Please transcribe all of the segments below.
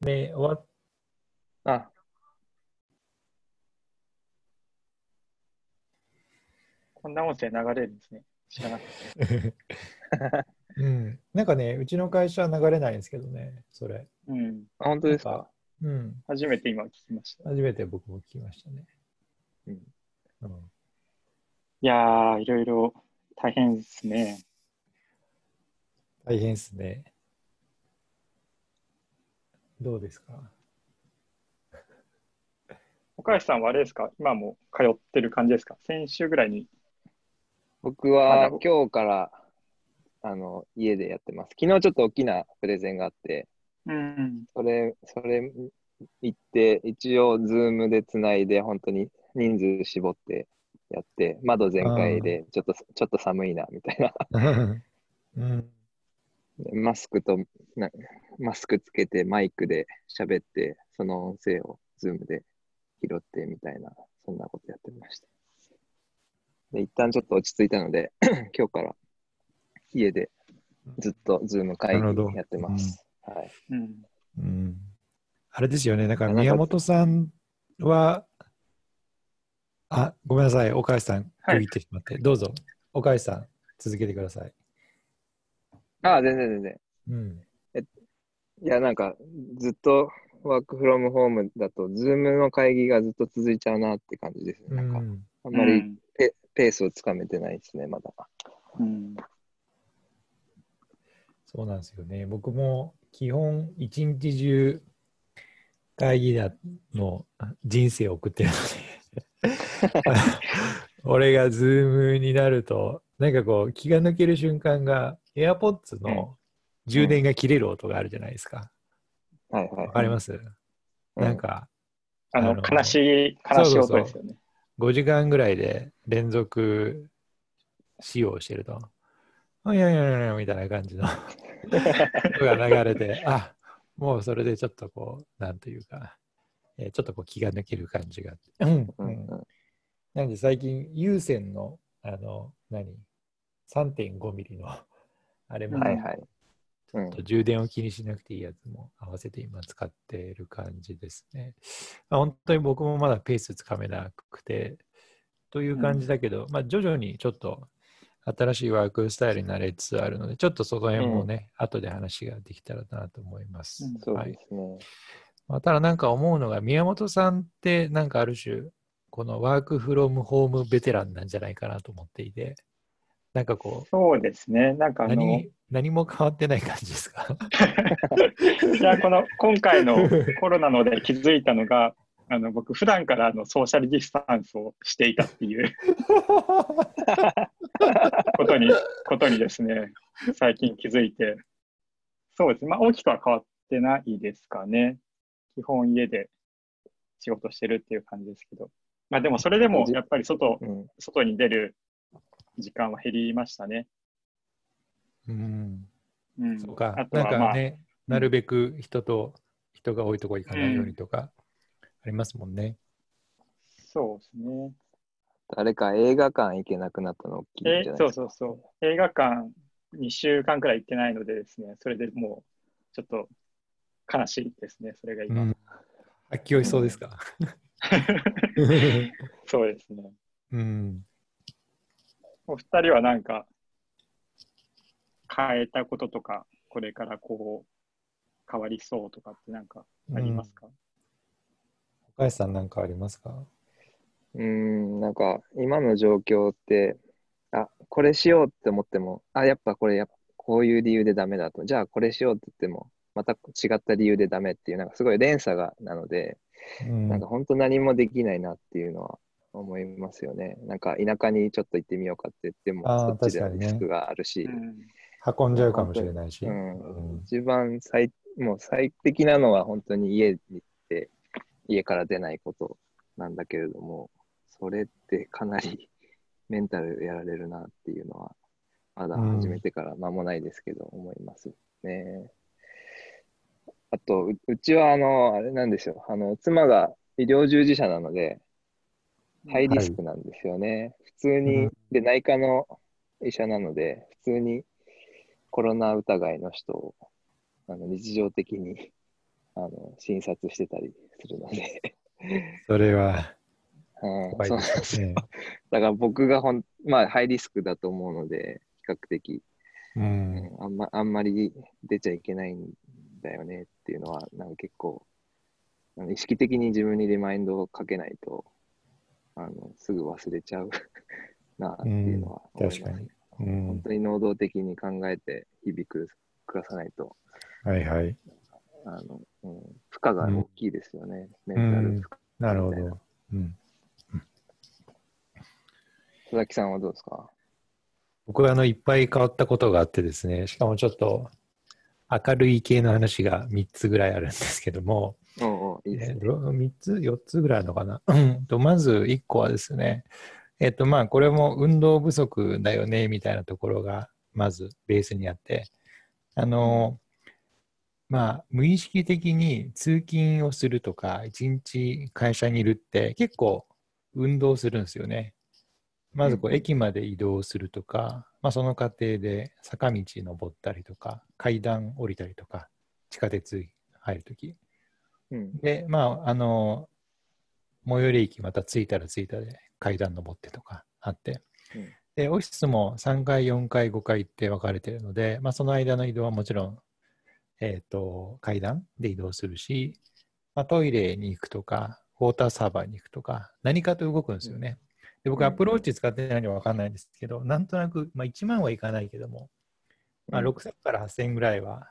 ね、終わっあ、こんな音声流れるんですね。知らなかった。うん。なんかね、うちの会社は流れないんですけどね、それ。うん。あ本当ですか？うん。初めて今聞きました。初めて僕も聞きましたね。うんうん。いやー、いろいろ大変ですね。大変ですね。どうですか？岡橋さんはあれですか？今も通ってる感じですか？先週ぐらいに。僕は今日からあの家でやってます。昨日ちょっと大きなプレゼンがあって、うん。それ、それ行って、一応、ズームでつないで、本当に人数絞ってやって、窓全開で、ちょっと、ちょっと寒いな、みたいな。うん。マスクとな、マスクつけて、マイクで喋って、その音声を Zoom で拾ってみたいな、そんなことやってました。で、一旦ちょっと落ち着いたので、今日から家でずっとズーム会なるほど議やってます。はい。うん。うん。あれですよね。だから宮本さんは、あ、ごめんなさい。岡橋さん、はい区切ってしまって。どうぞ。岡橋さん、続けてください。ああ、全然全然。うん。いや、なんか、ずっとワークフロムホームだと、ズームの会議がずっと続いちゃうなって感じですね。うなんか、ん。あんまりペ,、ペースをつかめてないですね、まだ。うん。そうなんですよね。僕も基本一日中会議だの人生を送ってるので 俺がズームになるとなんかこう気が抜ける瞬間が AirPods の充電が切れる音があるじゃないですか。はいはい。わかります、うん。なんかあの、悲しい、悲しい音ですよね。5時間ぐらいで連続使用してると、あいやいやいやみたいな感じの。音が流れて、あもうそれでちょっとこう、なんというか、えーちょっとこう気が抜ける感じが。あって。うんうん。なんで最近、有線の、あの、何？?3.5 ミリの、あれも、はいはい。うんちょっと充電を気にしなくていいやつも合わせて今使っている感じですね。まあ本当に僕もまだペースつかめなくて、という感じだけど、まあ徐々にちょっと新しいワークスタイルになれつつあるので、ちょっとその辺もね、後で話ができたらなと思います。うんそうはいですね。まあ、ただなんか思うのが、宮本さんってなんかある種、このワークフロムホームベテランなんじゃないかなと思っていて、なんかこそうですね。なんかう、あの、何何も変わってない感じですか？いや、この、今回の コロナので気づいたのが、あの、僕、普段からあのソーシャルディスタンスをしていたっていう ことに、ことにですね、最近気づいて、そうですね。まあ、大きくは変わってないですかね。基本家で仕事してるっていう感じですけど。まあ、でもそれでも、やっぱり外、うん。外に出る時間は減りましたね。うん、うん。そうかあ、となんは、まあ、かね、なるべく人と、人が多いとこ行かないようにとか、ありますもんね。そうですね。誰か映画館行けなくなったの大きいんえじゃないですか？そうそうそう。映画館2週間くらい行ってないのでですね、それでもうちょっと悲しいですね、それが今。うん。発狂しそうですか？そうですね。うん。お二人はなんか変えたこととか、これからこう変わりそうとかってなんかありますか、岡橋さんなんかありますか？うーん、なんか、今の状況って、あ、これしようって思っても、あ、やっぱこれやっぱこういう理由でダメだと。じゃあこれしようって言っても、また違った理由でダメっていう、なんかすごい連鎖がなので、うん。なんか本当何もできないなっていうのは思いますよね。なんか田舎にちょっと行ってみようかって言っても、そっちでは確かにねリスクがあるし、うん運んじゃうかもしれないし。うんうん一番最、もう最適なのは本当に家に行って、家から出ないことなんだけれども、それってかなり メンタルやられるなっていうのは、まだ始めてから間もないですけど、思いますね。あと、ううちはあの、あれなんですよ。あの、妻が医療従事者なので、ハイリスクなんですよね。普通うにん、で、内科の医者なので、普通にコロナ疑いの人をあの日常的にあの診察してたりするので、それはうんそうですね。だから僕がほん、まあ、ハイリスクだと思うので、比較的、ううんん。あんまあんまり出ちゃいけないんだよねっていうのは、なんか結構、あの意識的に自分にリマインドをかけないと、あのすぐ忘れちゃう なっていうのは思います、うん確かにう本ん。当に能動的に考えて日々暮らさないと、はいはい。あの、うん、負荷が大きいですよね、メンタうんル負荷。なるほど。うん。佐々木さんはどうですか？僕はあのいっぱい変わったことがあってですね、しかもちょっと明るい系の話が3つぐらいあるんですけども、おうおういいですね。えーと3つ、4つぐらいあるのかな？うんとまず1個はですね、えっ、とまあこれも運動不足だよねみたいなところがまずベースにあって、あの、まあ無意識的に通勤をするとか、一日会社にいるって結構運動するんですよね。まずこううん駅まで移動するとか、まあ、その過程で坂道登ったりとか、階段降りたりとか、地下鉄入るとき。うん。で、まあ、あの、最寄り駅また着いたら着いたで階段登ってとかあって、うん。で、オフィスも3階、4階、5階って分かれてるので、まあ、その間の移動はもちろん、えっ、と、階段で移動するし、まあ、トイレに行くとか、ウォーターサーバーに行くとか、何かと動くんですよね。で僕、うん。アプローチ使ってないので分かんないんですけど、なんとなく、まあ、1万はいかないけども、まあ、うん。6000から8000ぐらいは、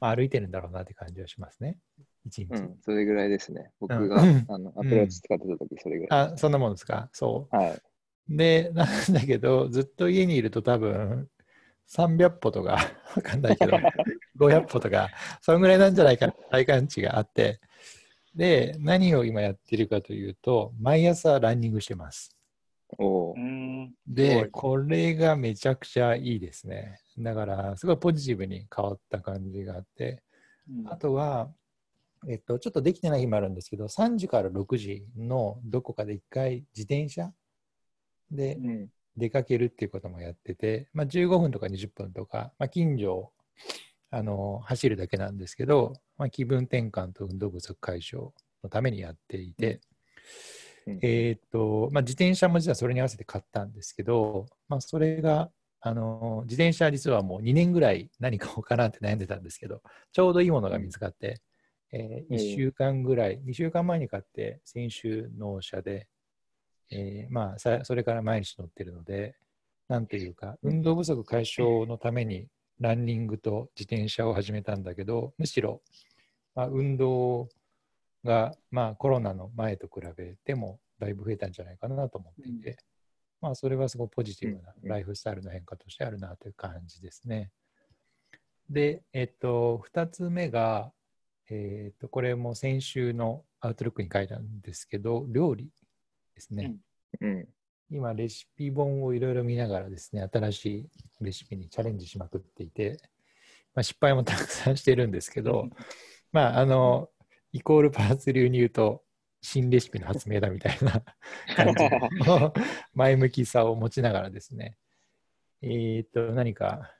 まあ、歩いてるんだろうなって感じはしますね。1日。うん、それぐらいですね。僕が、うんあのアプローチ使ってた時それぐらいあ、そんなもんですか？そはい。う。で、なんだけど、ずっと家にいると多分、300歩とか、わかんないけど、500歩とか、そのぐらいなんじゃないかな、体感値があって、で、何を今やってるかというと、毎朝ランニングしてます。おで、これがめちゃくちゃいいですね。だから、すごいポジティブに変わった感じがあって、うんあとは、えっと、ちょっとできてない日もあるんですけど、3時から6時のどこかで一回自転車でうん。出かけるっていうこともやってて、まあ、15分とか20分とか、まあ、近所をあの走るだけなんですけど、まあ、気分転換と運動不足解消のためにやっていて、うんえーっと、まあ、自転車も実はそれに合わせて買ったんですけど、まあ、それが、あの、自転車実はもう2年ぐらい何買おうかなって悩んでたんですけど、ちょうどいいものが見つかって、えええ。1週間ぐらい、2週間前に買って、先週納車で、えーまあさ、それから毎日乗ってるので、なんていうか、運動不足解消のためにランニングと自転車を始めたんだけど、むしろ、まあ、運動が、まあ、コロナの前と比べてもだいぶ増えたんじゃないかなと思っていて、まあ、それはすごくポジティブなうんライフスタイルの変化としてあるなという感じですね。で、えっと、2つ目が、えっと、これも先週のアウトロックに書いたんですけど、料理ですね。うん。今、レシピ本をいろいろ見ながらですね、新しいレシピにチャレンジしまくっていて、まあ、失敗もたくさんしてるんですけど、まあ、あの、イコールパーツ流に言うと、新レシピの発明だみたいな 感じの前向きさを持ちながらですね、えーっと、何か、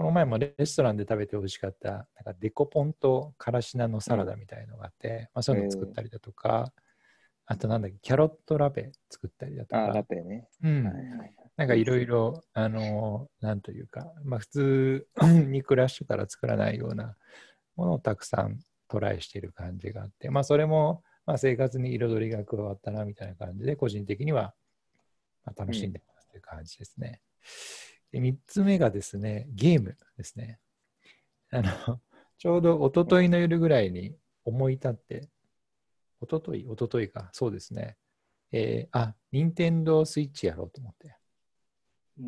この前もレストランで食べて美味しかった、なんかデコポンとからし菜のサラダみたいのがあって、まあ、そういうのを作ったりだとか、あとなんだっけ、キャロットラペ作ったりだとあ、かラ、ペね。うんはいはい。なんかいろいろ、あの、なんというか、まあ普通に暮らしてたら作らないようなものをたくさんトライしている感じがあって、まあそれも、まあ生活に彩りが加わったなみたいな感じで、個人的には、まあ、楽しんでますという感じですね。で3つ目がですね、ゲームですね。あの、ちょうど一昨日の夜ぐらいに思い立って、一昨日？一昨日か、そうですね。えーあ、任天堂スイッチやろうと思って。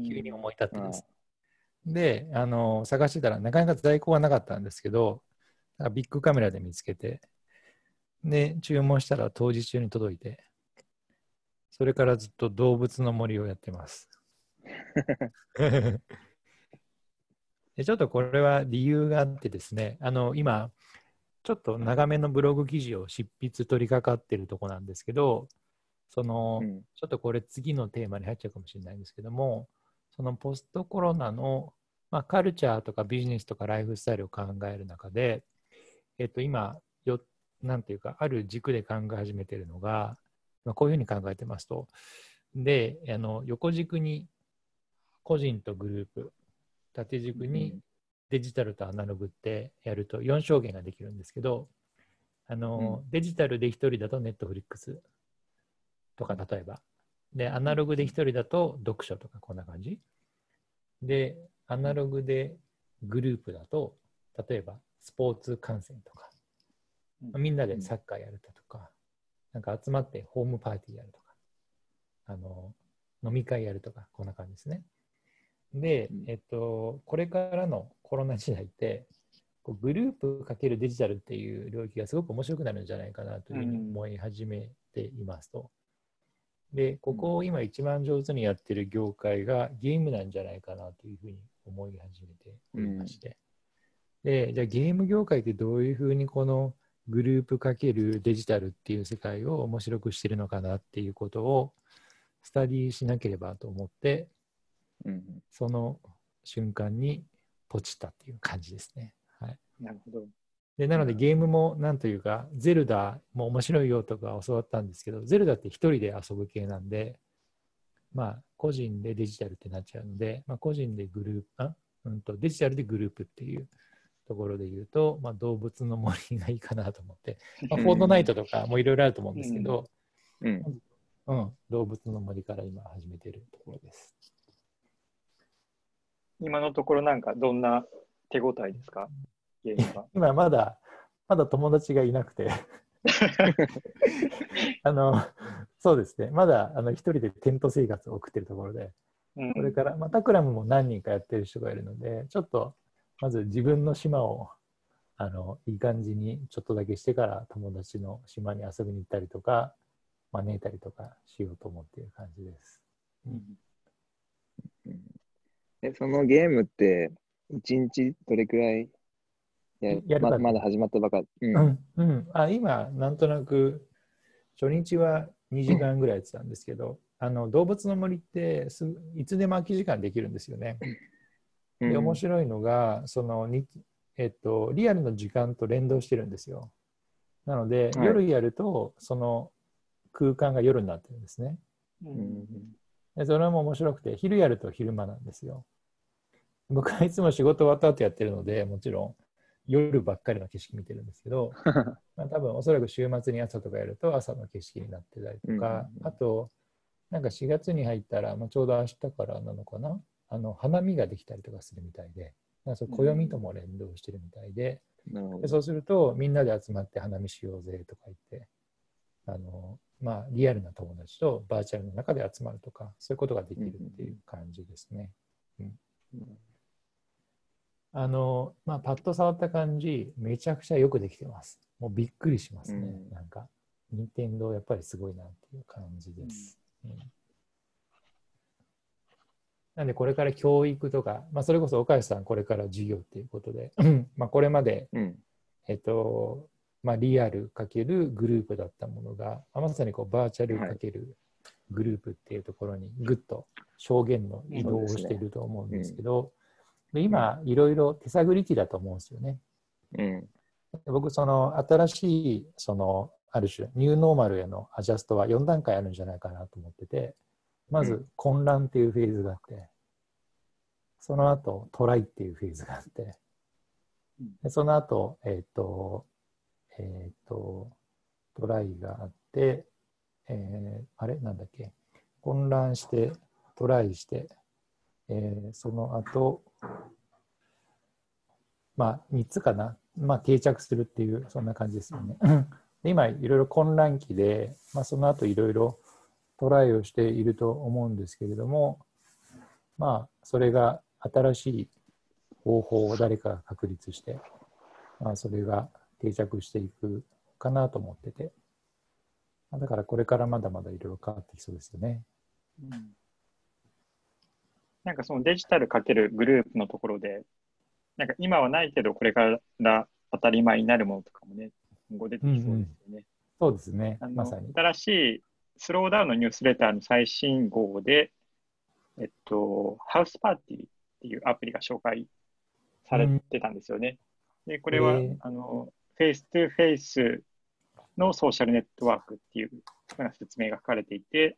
急に思い立ってです、で、あの、探してたらなかなか在庫がなかったんですけど、ビッグカメラで見つけて、で、注文したら当日中に届いて、それからずっと動物の森をやってます。でちょっとこれは理由があってですね、あの、今、ちょっと長めのブログ記事を執筆取り掛かってるとこなんですけど、その、うん。ちょっとこれ次のテーマに入っちゃうかもしれないんですけども、そのポストコロナの、まあ、カルチャーとかビジネスとかライフスタイルを考える中で、えっと、今よ、なんていうか、ある軸で考え始めてるのが、まあ、こういうふうに考えてますと、で、あの横軸に個人とグループ、縦軸にデジタルとアナログってやると4証言ができるんですけど、あの、デジタルで1人だとネットフリックスとか、例えば。で、アナログで1人だと読書とか、こんな感じ。で、アナログでグループだと、例えばスポーツ観戦とか、まあみんなでサッカーやるだとか、なんか集まってホームパーティーやるとか、あの飲み会やるとか、こんな感じですね。でうん、えっと、これからのコロナ時代って、こうグループかけるデジタルっていう領域がすごく面白くなるんじゃないかなというふうに思い始めていますと。で、ここを今一番上手にやってる業界がゲームなんじゃないかなというふうに思い始めておりまして。で、じゃあゲーム業界ってどういうふうにこのグループかけるデジタルっていう世界を面白くしてるのかなっていうことをスタディしなければと思って、うんその瞬間にポチったっていう感じですね。はい、なるほど。でなのでゲームもなんというか、ゼルダも面白いよとか教わったんですけど、ゼルダって一人で遊ぶ系なんで、まあ個人でデジタルってなっちゃうので、まあ、個人でグループ、あ？うんとデジタルでグループっていうところで言うと、まあ、動物の森がいいかなと思って、まあ、フォートナイトとかもいろいろあると思うんですけど、うん。うん、動物の森から今始めてるところです。今のところなんかどんな手応えですか？今まだ、まだ友達がいなくて。あの、そうですね、まだあの一人でテント生活を送ってるところで、うん。これから、まあ、タクラムも何人かやってる人がいるので、ちょっとまず自分の島をあのいい感じにちょっとだけしてから友達の島に遊びに行ったりとか、招いたりとかしようと思っている感じです。うんうんえそのゲームって、一日どれくらいややるかままだ始まったばかり？ううんん、うん、あ今、なんとなく初日は2時間ぐらいやってたんですけど、あの動物の森ってすぐいつでも空き時間できるんですよね。で面白いのがそのに、えっと、リアルの時間と連動してるんですよ。なので、はい夜やるとその空間が夜になってるんですね。ううんんでそれも面白くて昼やると昼間なんですよ。僕はいつも仕事終わった後やってるのでもちろん夜ばっかりの景色見てるんですけど、まあ、多分おそらく週末に朝とかやると朝の景色になってたりとか、うんあとなんか4月に入ったら、まあ、ちょうど明日からなのかな？あの花見ができたりとかするみたいでなんかそれ暦とも連動してるみたいで,、なるほど。でそうするとみんなで集まって花見しようぜとか言ってあの、まあ、リアルな友達とバーチャルの中で集まるとかそういうことができるっていう感じですね。うんあの、まあ、パッと触った感じ、めちゃくちゃよくできてます。もうびっくりしますね。うんなんか、任天堂やっぱりすごいなっていう感じです。うんなんで、これから教育とか、まあ、それこそ岡安さん、これから授業っていうことで、まあこれまで、うんえっと、まあ、リアルかけるグループだったものが、まあまさにこうバーチャルかけるグループっていうところにぐっと証言の移動をしていると思うんですけど、で今、いろいろ手探り期だと思うんですよね。うん。で僕、その新しい、その、ある種、ニューノーマルへのアジャストは4段階あるんじゃないかなと思ってて、まずうん。混乱っていうフェーズがあって、その後トライっていうフェーズがあってうん、でその後、えっ、と、えっ、と、トライがあって、えーあれ？なんだっけ？混乱して、トライして、えーその後、まあ、3つかな、まあ、定着するっていう、そんな感じですよね。で今、いろいろ混乱期で、まあ、その後いろいろトライをしていると思うんですけれども、まあ、それが新しい方法を誰かが確立して、まあ、それが定着していくかなと思ってて、だからこれからまだまだいろいろ変わってきそうですよね。うんなんかそのデジタルかけるグループのところで、なんか今はないけど、これから当たり前になるものとかもね、今後出てきそうですよね。そうですねまさに。新しいスローダウンのニュースレターの最新号で、えっと、ハウスパーティーっていうアプリが紹介されてたんですよね。で、これは、へーあの、フェイス2フェイスのソーシャルネットワークっていうふうな説明が書かれていて、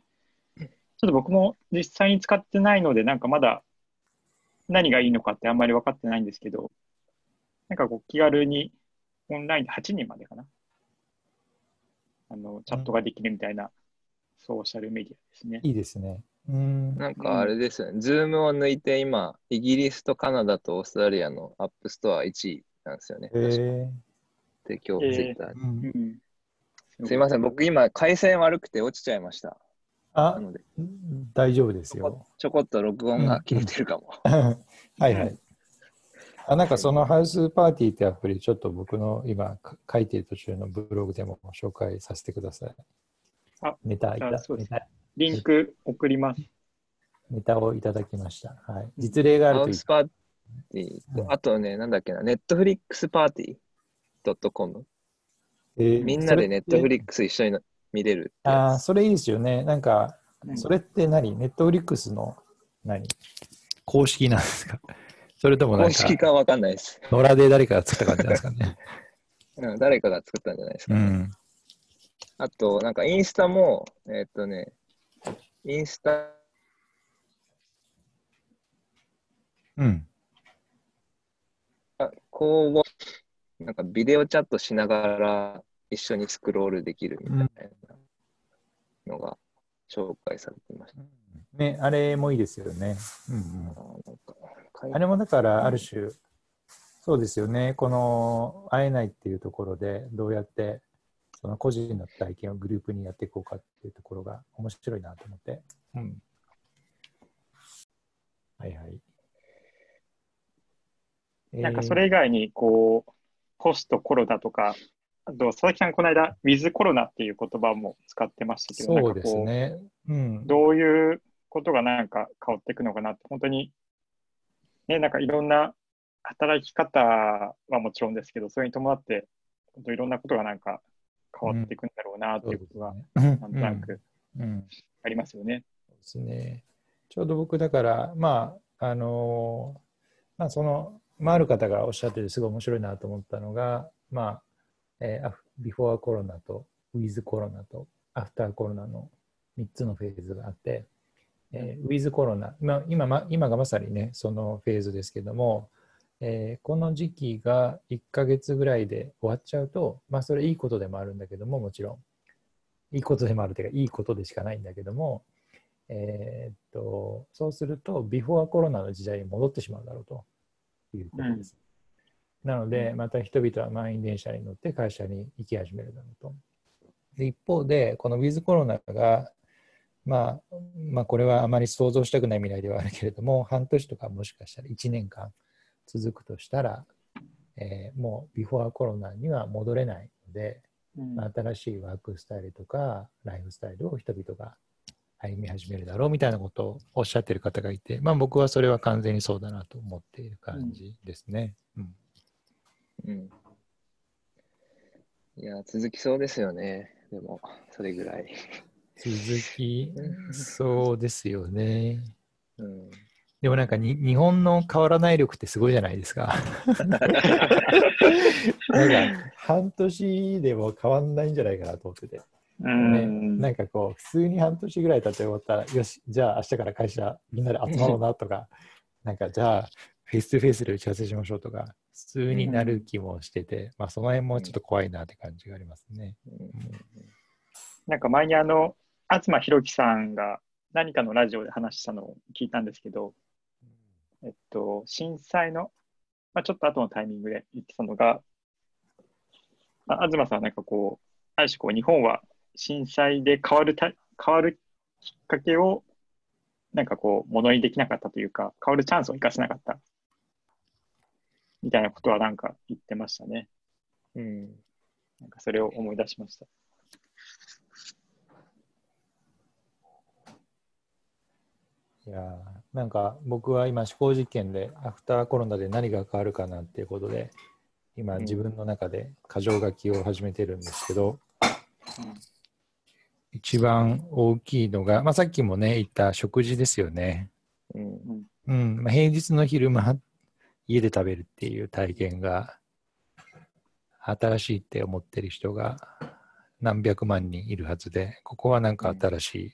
ちょっと僕も実際に使ってないので、なんかまだ何がいいのかってあんまり分かってないんですけど、なんかこう気軽にオンラインで8人までかな。あの、チャットができるみたいなソーシャルメディアですね。いいですね。うん。なんかあれですよね、ズームを抜いて今、イギリスとカナダとオーストラリアの App Store 1位なんですよね。へえで、今日えーツイッターに。すいません、僕今、回線悪くて落ちちゃいました。なあ、大丈夫ですよ。ちょこっと録音が切れてるかも。はいはい。あなんかその Houseparty ってアプリ、ちょっと僕の今か書いてる途中のブログでも紹介させてください。あネタいたあそうですネタリンク送ります。ネタをいただきました。はい、実例があるといいハウス。パーティーと、あとね、なんだっけな、ネットフリックスパーティー .com。えーみんなでネットフリッックス一緒に見れるあやあ、それいいですよね。なんか、それって何？ネットフリックスの何？公式なんですか？それともつ。なんか、公式かわかんないです、野良で誰かが作った感じなんですかね。うん。誰かが作ったんじゃないですか。うん。あと、なんかインスタも、えーっとね、インスタうん。交互、なんかビデオチャットしながら一緒にスクロールできるみたいなのが紹介されてました。ね、あれもいいですよね。うんうんあれもだから、ある種、そうですよね、この会えないっていうところで、どうやってその個人の体験をグループにやっていこうかっていうところが面白いなと思って。うん、はいはい。なんかそれ以外に、こう、ポストコロナとか、あと佐々木さん、この間、ウィズコロナっていう言葉も使ってましたけど、そうですね。うん。どういうことがなんか変わっていくのかなって、本当に、ね、なんかいろんな働き方はもちろんですけど、それに伴って、本当いろんなことがなんか変わっていくんだろうなっていうことが、うんなんとなくうんありますよね。そうですね。ちょうど僕だから、まあ、あのまあ、その、まあ、ある方がおっしゃっててすごい面白いなと思ったのが、まあ、えー、ビフォーコロナと、ウィズコロナと、アフターコロナの3つのフェーズがあって、えーウィズコロナ、今今ま今がまさにね、そのフェーズですけども、えーこの時期が1ヶ月ぐらいで終わっちゃうと、まあ、それいいことでもあるんだけども、もちろん。いいことでもあるというか、いいことでしかないんだけども、えーっと、そうすると、ビフォーコロナの時代に戻ってしまうだろうということです。なので、また人々は満員電車に乗って会社に行き始めるだろうと。で一方で、このウィズコロナが、まあ、まあ、これはあまり想像したくない未来ではあるけれども、半年とかもしかしたら1年間続くとしたら、えーもうビフォーコロナには戻れないので、うんまあ新しいワークスタイルとかライフスタイルを人々が歩み始めるだろうみたいなことをおっしゃってる方がいて、まあ、僕はそれは完全にそうだなと思っている感じですね。うんうん。いや、続きそうですよね。でも、それぐらい。続き、そうですよね。うん。でもなんかに日本の変わらない力ってすごいじゃないですか。なんか半年でも変わんないんじゃないかなと思ってて。うね、んなんかこう、普通に半年ぐらい経って終わったら、よし、じゃあ明日から会社みんなで集まろうなとか、なんかじゃあフェイス2フェイスで打ち合わせしましょうとか、普通になる気もしてて、まあその辺もちょっと怖いなって感じがありますね。なんか前にあの、東博樹さんが何かのラジオで話したのを聞いたんですけど、えっと、震災の、まあ、ちょっと後のタイミングで言ってたのが、まあ、東さんはなんかこう、ある種こう、日本は震災で変わるた、変わるきっかけを、なんかこう、ものにできなかったというか、変わるチャンスを生かせなかった、みたいなことはなんか言ってましたね。うん。なんかそれを思い出しました。いやーなんか僕は今思考実験でアフターコロナで何が変わるかなっていうことで今うん自分の中で箇条書きを始めてるんですけど、一番大きいのが、まあ、さっきもね言った食事ですよね。うん。うんまあ、平日の昼間家で食べるっていう体験が新しいって思ってる人が何百万人いるはずで、ここはなんか新しい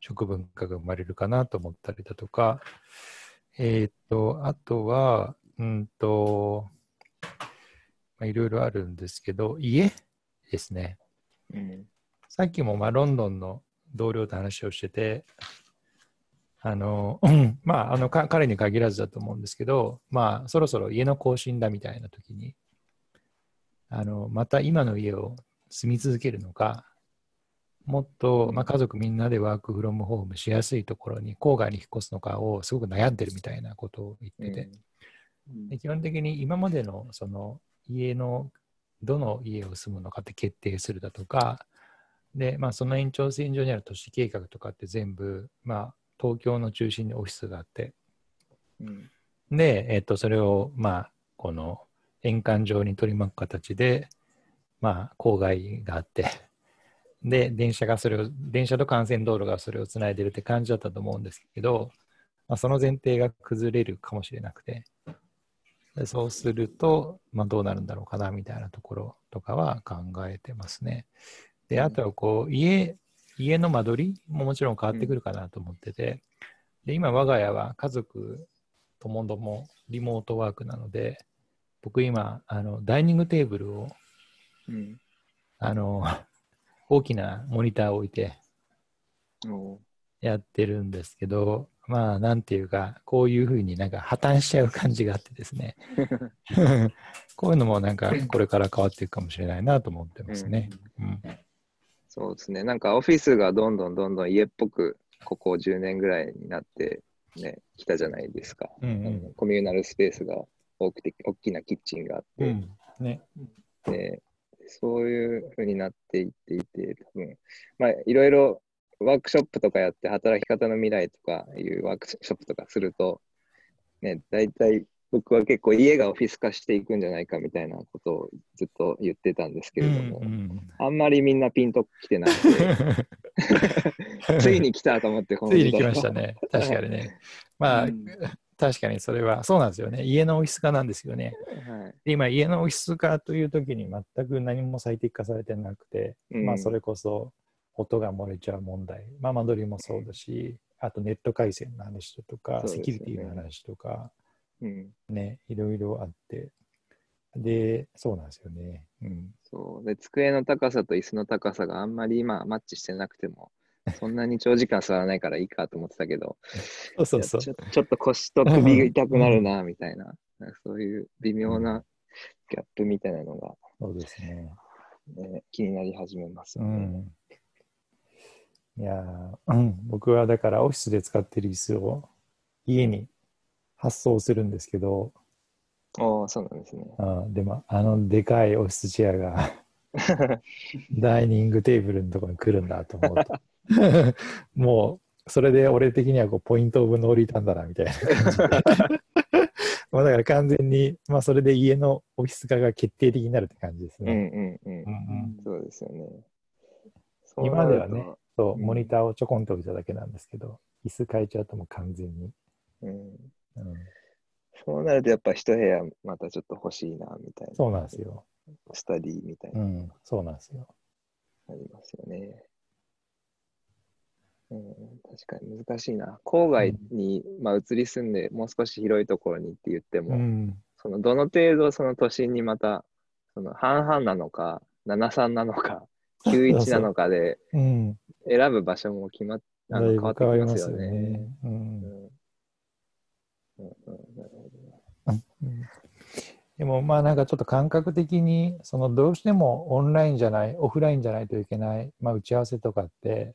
食文化が生まれるかなと思ったりだとか、えーっと、あとは、うんと、まあいろいろあるんですけど、家ですね。うん。さっきもまあロンドンの同僚と話をしてて、あの、うん。まあ、あのか彼に限らずだと思うんですけど、まあ、そろそろ家の更新だみたいな時に、あの、また今の家を住み続けるのか、もっと、まあ、家族みんなでワークフロムホームしやすいところに郊外に引っ越すのかをすごく悩んでるみたいなことを言ってて、で基本的に今までのその家のどの家を住むのかって決定するだとか、で、まあ、その延長線上にある都市計画とかって全部、まあ、東京の中心にオフィスがあって、うん。で、えっと、それを、まあ、この円環状に取り巻く形で、まあ、郊外があって、で、電車がそれを、電車と幹線道路がそれをつないでるって感じだったと思うんですけど、まあ、その前提が崩れるかもしれなくて、でそうすると、まあ、どうなるんだろうかなみたいなところとかは考えてますね。で、あとはこう、家、家の間取りももちろん変わってくるかなと思ってて、で、今我が家は家族ともどもリモートワークなので、僕今、あの、ダイニングテーブルを、うん。あの、大きなモニターを置いておやってるんですけど、まあ、なんていうか、こういうふうになんか破綻しちゃう感じがあってですね。こういうのもなんかこれから変わっていくかもしれないなと思ってますね。うん。そうですね。なんかオフィスがどんどんどんどん家っぽく、ここ10年ぐらいになって、ね、来たじゃないですか。うんうんコミューナルスペースが多くて、大きなキッチンがあって、うん。ね。で、そういうふうになっていっていて、多分まあ、いろいろワークショップとかやって、働き方の未来とかいうワークショップとかすると、ね、大体僕は結構家がオフィス化していくんじゃないかみたいなことをずっと言ってたんですけれども、うんあんまりみんなピンときてなくて、ついに来たと思って、ついに来ましたね。確かにね。まあ、うん。確かにそれはそうなんですよね。家のオフィス化なんですよね。はい。で今、家のオフィス化という時に全く何も最適化されてなくて、うん。まあそれこそ音が漏れちゃう問題、まあ間取りもそうだし、あとネット回線の話とか、ね。セキュリティの話とか、うん、ね、いろいろあって。で、そうなんですよね。うん。そうで机の高さと椅子の高さがあんまり今マッチしてなくても、そんなに長時間座らないからいいかと思ってたけど、そうそうそういや。ちょちょっと腰と首が痛くなるな、みたいな、なそういう微妙なギャップみたいなのが、そうですね。ね、気になり始めますね。ん。いやー、うん、僕はだからオフィスで使ってる椅子を家に発送するんですけど、ああ、そうなんですね。あでもあのでかいオフィスチェアが ダイニングテーブルのところに来るんだと思うと、もうそれで俺的にはこうポイントオブノーリーターンだなみたいな感じで。まあだから完全に、まあそれで家のオフィス化が決定的になるって感じですうんね。うんうん。うんうんそうですよね。今まではねそうモニターをちょこんと置いただけなんですけど、椅子変えちゃうともう完全に。うん、そうなるとやっぱ一部屋またちょっと欲しいな、みたいな。そうなんですよ。スタディみたいうな、ん、そうなんですよ。ありますよね。うん、確かに難しいな。郊外に、まあ、移り住んで、もう少し広いところにって言っても、うん、そのどの程度その都心にまた、その半々なのか、73なのか、91なのかでうん、選ぶ場所も決まっあの変わってきますよね。よね。ううんんうんうんなるほうん。でもまあなんかちょっと感覚的にそのどうしてもオンラインじゃないオフラインじゃないといけない、まあ、打ち合わせとかって、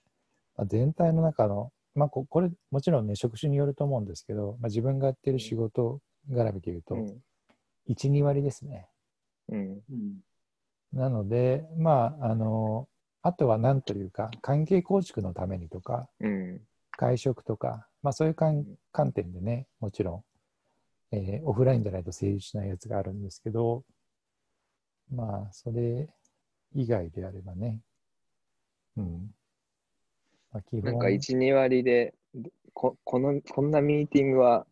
まあ、全体の中の、まあ、ここれもちろんね職種によると思うんですけど、まあ、自分がやってる仕事絡みでいうとどうん。12割ですね。うん。うん。なのでまああのあとは何というか関係構築のためにとかうん会食とか、まあ、そういう観観点でね、もちろん、えーオフラインじゃないと成立しないやつがあるんですけど、まあ、それ以外であればね、うん。まあ、基本。なんか1、2割でここの、こんなミーティングは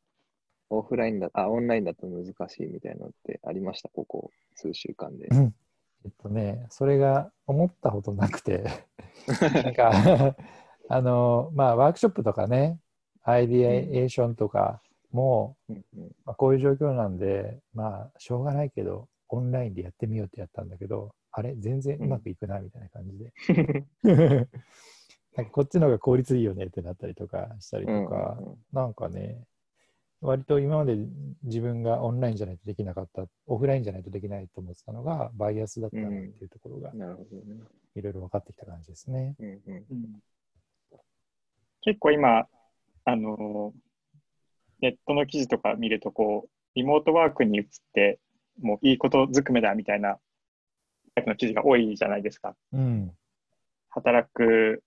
オフラインだ、あ、オンラインだと難しいみたいなのってありました、ここ数週間で。うん。えっとね、それが思ったほどなくて、なんかあの、まあ、ワークショップとかね、アイディエーションとかも、うんうんまあ、こういう状況なんで、まあ、しょうがないけど、オンラインでやってみようってやったんだけど、あれ、全然うまくいくな、みたいな感じで。なんかこっちの方が効率いいよねってなったりとかしたりとか、うんうんなんかね、割と今まで自分がオンラインじゃないとできなかった、オフラインじゃないとできないと思ってたのが、バイアスだったなっていうところが、なるほどね。いろいろ分かってきた感じですね。うんうんうん結構今、あのネットの記事とか見るとこう、リモートワークに移って、もういいことずくめだみたいなタイプの記事が多いじゃないですか。うん。働く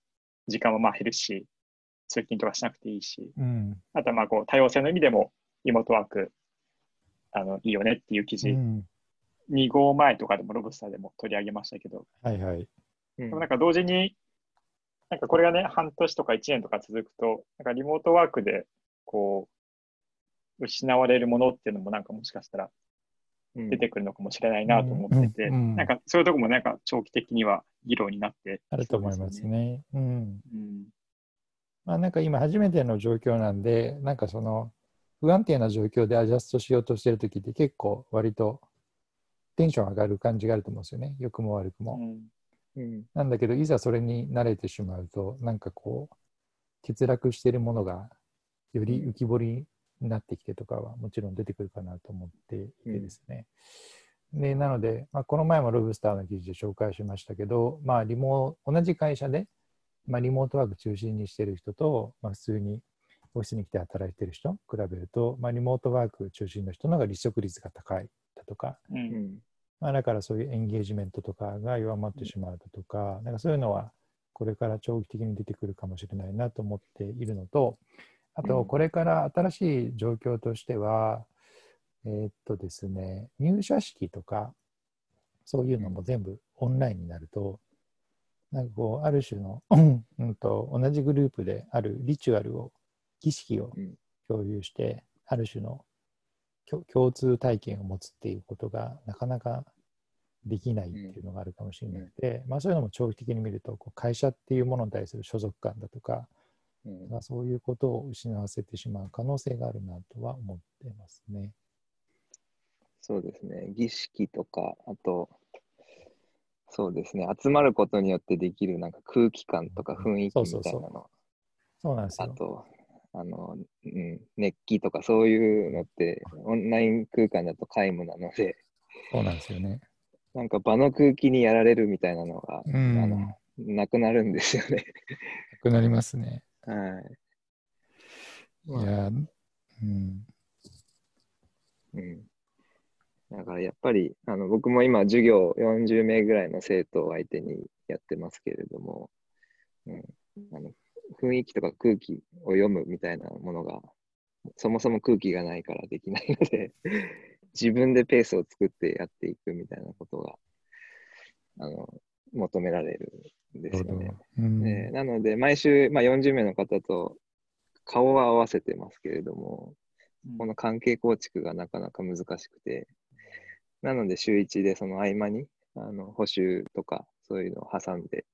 時間もまあ減るし、通勤とかしなくていいし、うん。あとはまあこう多様性の意味でもリモートワークあのいいよねっていう記事、うん。2号前とかでもロブスターでも取り上げましたけど、はいはい。うんでもなんか同時に、なんかこれがね、半年とか1年とか続くと、なんかリモートワークでこう、失われるものっていうのもなんかもしかしたらうん出てくるのかもしれないなと思ってて、なんかそういうとこもなんか長期的には議論になってあると思いますね。ね。うん。うんまあなんか今初めての状況なんで、なんかその不安定な状況でアジャストしようとしてるときって結構割とテンション上がる感じがあると思うんですよね。良くも悪くも。うんうん。なんだけど、いざそれに慣れてしまうと、なんかこう、欠落しているものがより浮き彫りになってきてとかはもちろん出てくるかなと思っていてですね。でなので、まあ、この前もロブスターの記事で紹介しましたけど、まあ、リモ同じ会社で、まあ、リモートワーク中心にしている人と、まあ、普通にオフィスに来て働いている人比べると、まあ、リモートワーク中心の人の方が離職率が高いだとか、うんうんまあ、だからそういうエンゲージメントとかが弱まってしまうだとか、なんかそういうのはこれから長期的に出てくるかもしれないなと思っているのと、あうん。とこれから新しい状況としては、えーっとですね、入社式とか、そういうのも全部オンラインになると、なんかこう、ある種の、うんと、同じグループであるリチュアルを、儀式をうん。共有して、ある種の共共通体験を持つっていうことがなかなかできないっていうのがあるかもしれなくて、まあそういうのも長期的に見ると、こう会社っていうものに対する所属感だとか、うんまあそういうことを失わせてしまう可能性があるなとは思ってますね。そうですね。儀式とか、あと、そうですね。集まることによってできるなんか空気感とか雰囲気みたいなの。そうなんですよ。あと、あの、うん、熱気とかそういうのって、オンライン空間だと皆無なので、そうなんですよね。なんか場の空気にやられるみたいなのが、うん。あのなくなるんですよね。なくなりますね。はい。いや、うん。うん。だからやっぱり、あの、僕も今授業40名ぐらいの生徒を相手にやってますけれども、うん、あの雰囲気とか空気を読むみたいなものが、そもそも空気がないからできないので、自分でペースを作ってやっていくみたいなことが、あの、求められるんですよね。うんえーなので、毎週、まあ、40名の方と顔は合わせてますけれども、この関係構築がなかなか難しくて、なので週1でその合間にあの補習とかそういうのを挟んで、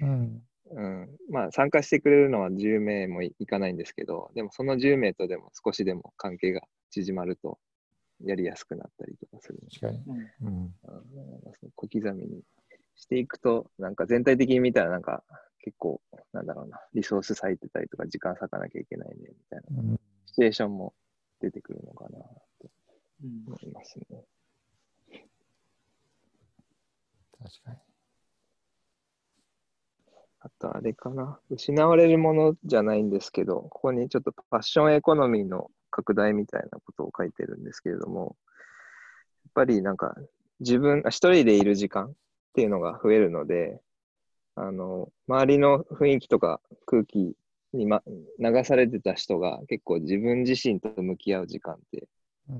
うん。うん、まあ参加してくれるのは10名もいいかないんですけど、でもその10名とでも少しでも関係が縮まるとやりやすくなったりとかするので確かに。うんうん。あのその小刻みにしていくと、なんか全体的に見たらなんか結構、なんだろうな、リソース割いてたりとか時間割かなきゃいけないねみたいなうんシチュエーションも出てくるのかなとうん思いますね。確かに。あとあれかな、失われるものじゃないんですけど、ここにちょっとファッションエコノミーの拡大みたいなことを書いてるんですけれども、やっぱりなんか自分、あ一人でいる時間っていうのが増えるので、あの、周りの雰囲気とか空気に、ま、流されてた人が結構自分自身と向き合う時間って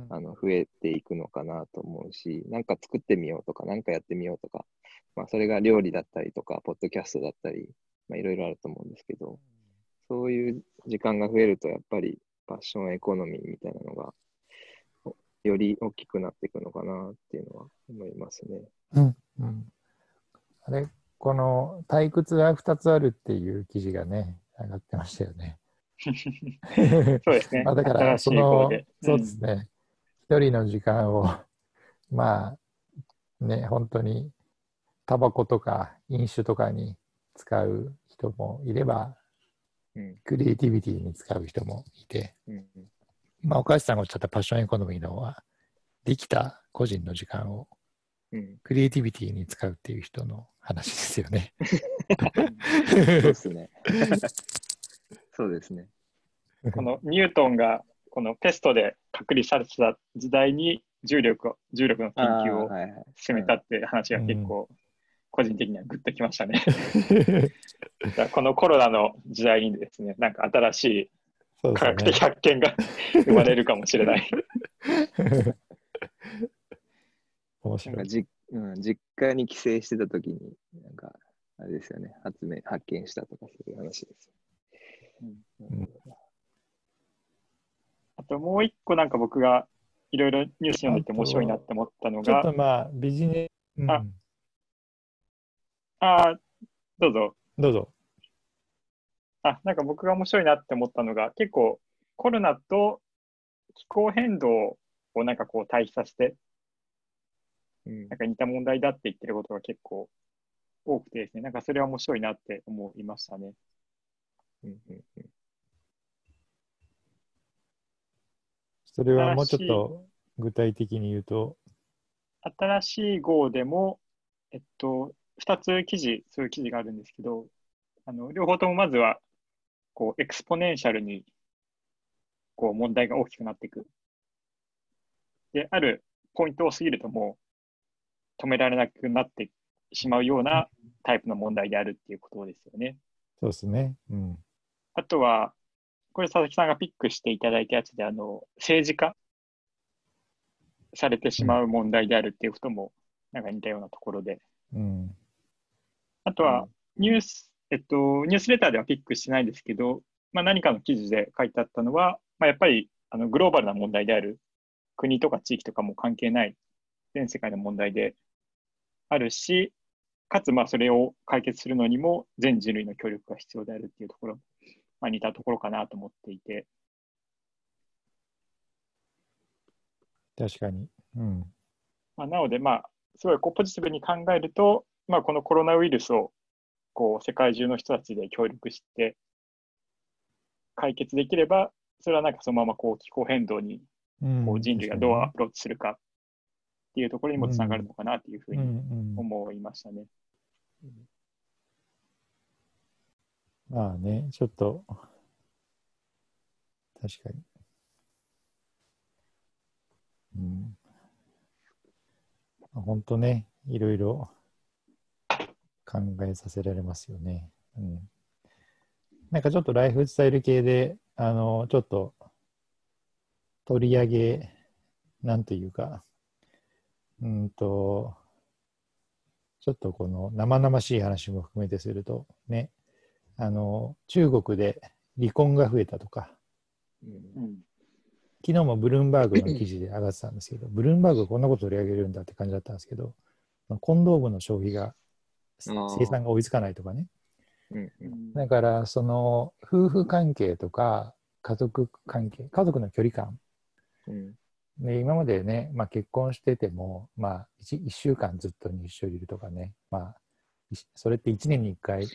あの増えていくのかなと思うし、なんか作ってみようとか、なんかやってみようとか、まあ、それが料理だったりとか、ポッドキャストだったり、まあ、いろいろあると思うんですけど、そういう時間が増えると、やっぱりファッションエコノミーみたいなのがより大きくなっていくのかなっていうのは思いますね。うん。うん。あれ、この退屈が2つあるっていう記事がね、上がってましたよね。そうですね。まあだから、そのそうですね。一人の時間を、まあ、ね、本当に、タバコとか飲酒とかに使う人もいれば、うん。クリエイティビティに使う人もいて、うん。まあ、岡橋さんがおっしゃったパッションエコノミーのは、できた個人の時間をうん。クリエイティビティに使うっていう人の話ですよね。そうですね。そうですね。このニュートンがこのペストで隔離されてた時代に重力を重力の研究を。進めたっていう話が結構個人的にはグッときましたね。このコロナの時代にですね、なんか新しい科学的。発見が生まれるかもしれない。面白い。なんかじ、うん、実家に帰省してた時に、なんか、あれですよね、発明、発見したとかそういう話ですうんあともう一個なんか僕がいろいろニュース読んでて面白いなって思ったのちょっとが、まあ、ビジネス、うんああーどうぞ。どうぞ。あ、なんか僕が面白いなって思ったのが、結構コロナと気候変動をなんかこう対比させて、うんなんか似た問題だって言ってることが結構多くてですね、なんかそれは面白いなって思いましたね。うんうんそれはもうちょっと具体的に言うと、新しい号でも、えっと、2つ記事、そういう記事があるんですけど、あの両方ともまずは、こう、 exponential に、こう、問題が大きくなっていく。で、あるポイントを過ぎるともう、止められなくなってしまうようなタイプの問題であるっていうことですよね。そうですね。うん。あとは、これ佐々木さんがピックしていただいたやつで、あの、政治化されてしまう問題であるっていうことも、なんか似たようなところで。うん。あとは、ニュース、えっと、ニュースレターではピックしてないですけど、まあ、何かの記事で書いてあったのは、まあ、やっぱりあのグローバルな問題である、国とか地域とかも関係ない全世界の問題であるし、かつまあそれを解決するのにも全人類の協力が必要であるっていうところ、まあ、似たところかなと思っていて、確かに。うん。まあ、なので、まあ、すごいこうポジティブに考えると、まあ、このコロナウイルスをこう世界中の人たちで協力して解決できれば、それはなんかそのままこう気候変動にうんこう人類がどうアプローチするかっていうところにもつながるのかなというふううんうにん、思いましたね。まあね、ちょっと、確かに。うん。本当ね、いろいろ考えさせられますよね。うん。なんかちょっとライフスタイル系で、あの、ちょっと取り上げ、なんていうか、うんと、ちょっとこの生々しい話も含めてすると、ね、あの、中国で離婚が増えたとか、うんうん昨日もブルームバーグの記事で上がってたんですけど、ブルームバーグこんなこと取り上げるんだって感じだったんですけど、コンドームの消費が、生産が追いつかないとかね。うんだから、その、夫婦関係とか、家族関係、家族の距離感。うんで今までね、まあ、結婚してても、まあ1、1週間ずっと一緒にいるとかね、まあ、いそれって1年に1回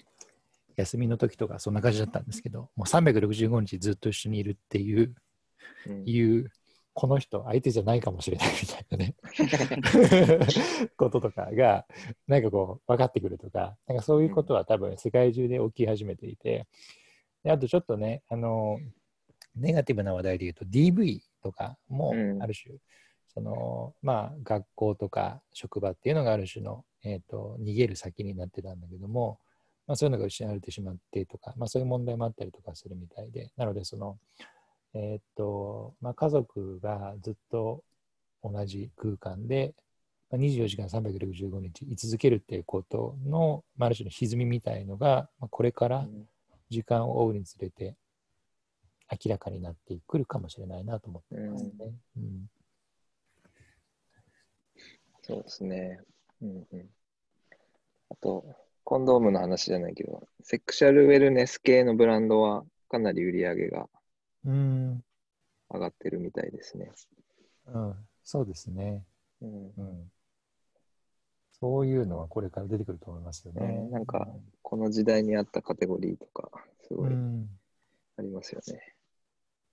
休みの時とかそんな感じだったんですけど、もう365日ずっと一緒にいるっていう、うん。いうこの人相手じゃないかもしれないみたいなね。こととかがなんかこう分かってくるとかなんかそういうことは多分世界中で起き始めていてであとちょっとねあのネガティブな話題で言うと DV とかもうん。ある種、そのまあ学校とか職場っていうのがある種の、えー、と逃げる先になってたんだけども、まあ、そういうのが失われてしまってとか、まあ、そういう問題もあったりとかするみたいでなのでそのえーっと、まあ、家族がずっと同じ空間で、まあ、24時間365日居続けるっていうことの、まあ、ある種の歪みみたいのが、まあ、これから時間を追うにつれて明らかになってくるかもしれないなと思ってますね。うんそうですね。うんうん。あと、コンドームの話じゃないけど、セクシャルウェルネス系のブランドはかなり売り上げがうん、上がってるみたいですね。うん、そうですね。うん、うん。そういうのはこれから出てくると思いますよね。うんなんかこの時代に合ったカテゴリーとか、すうごいん、ありますよね。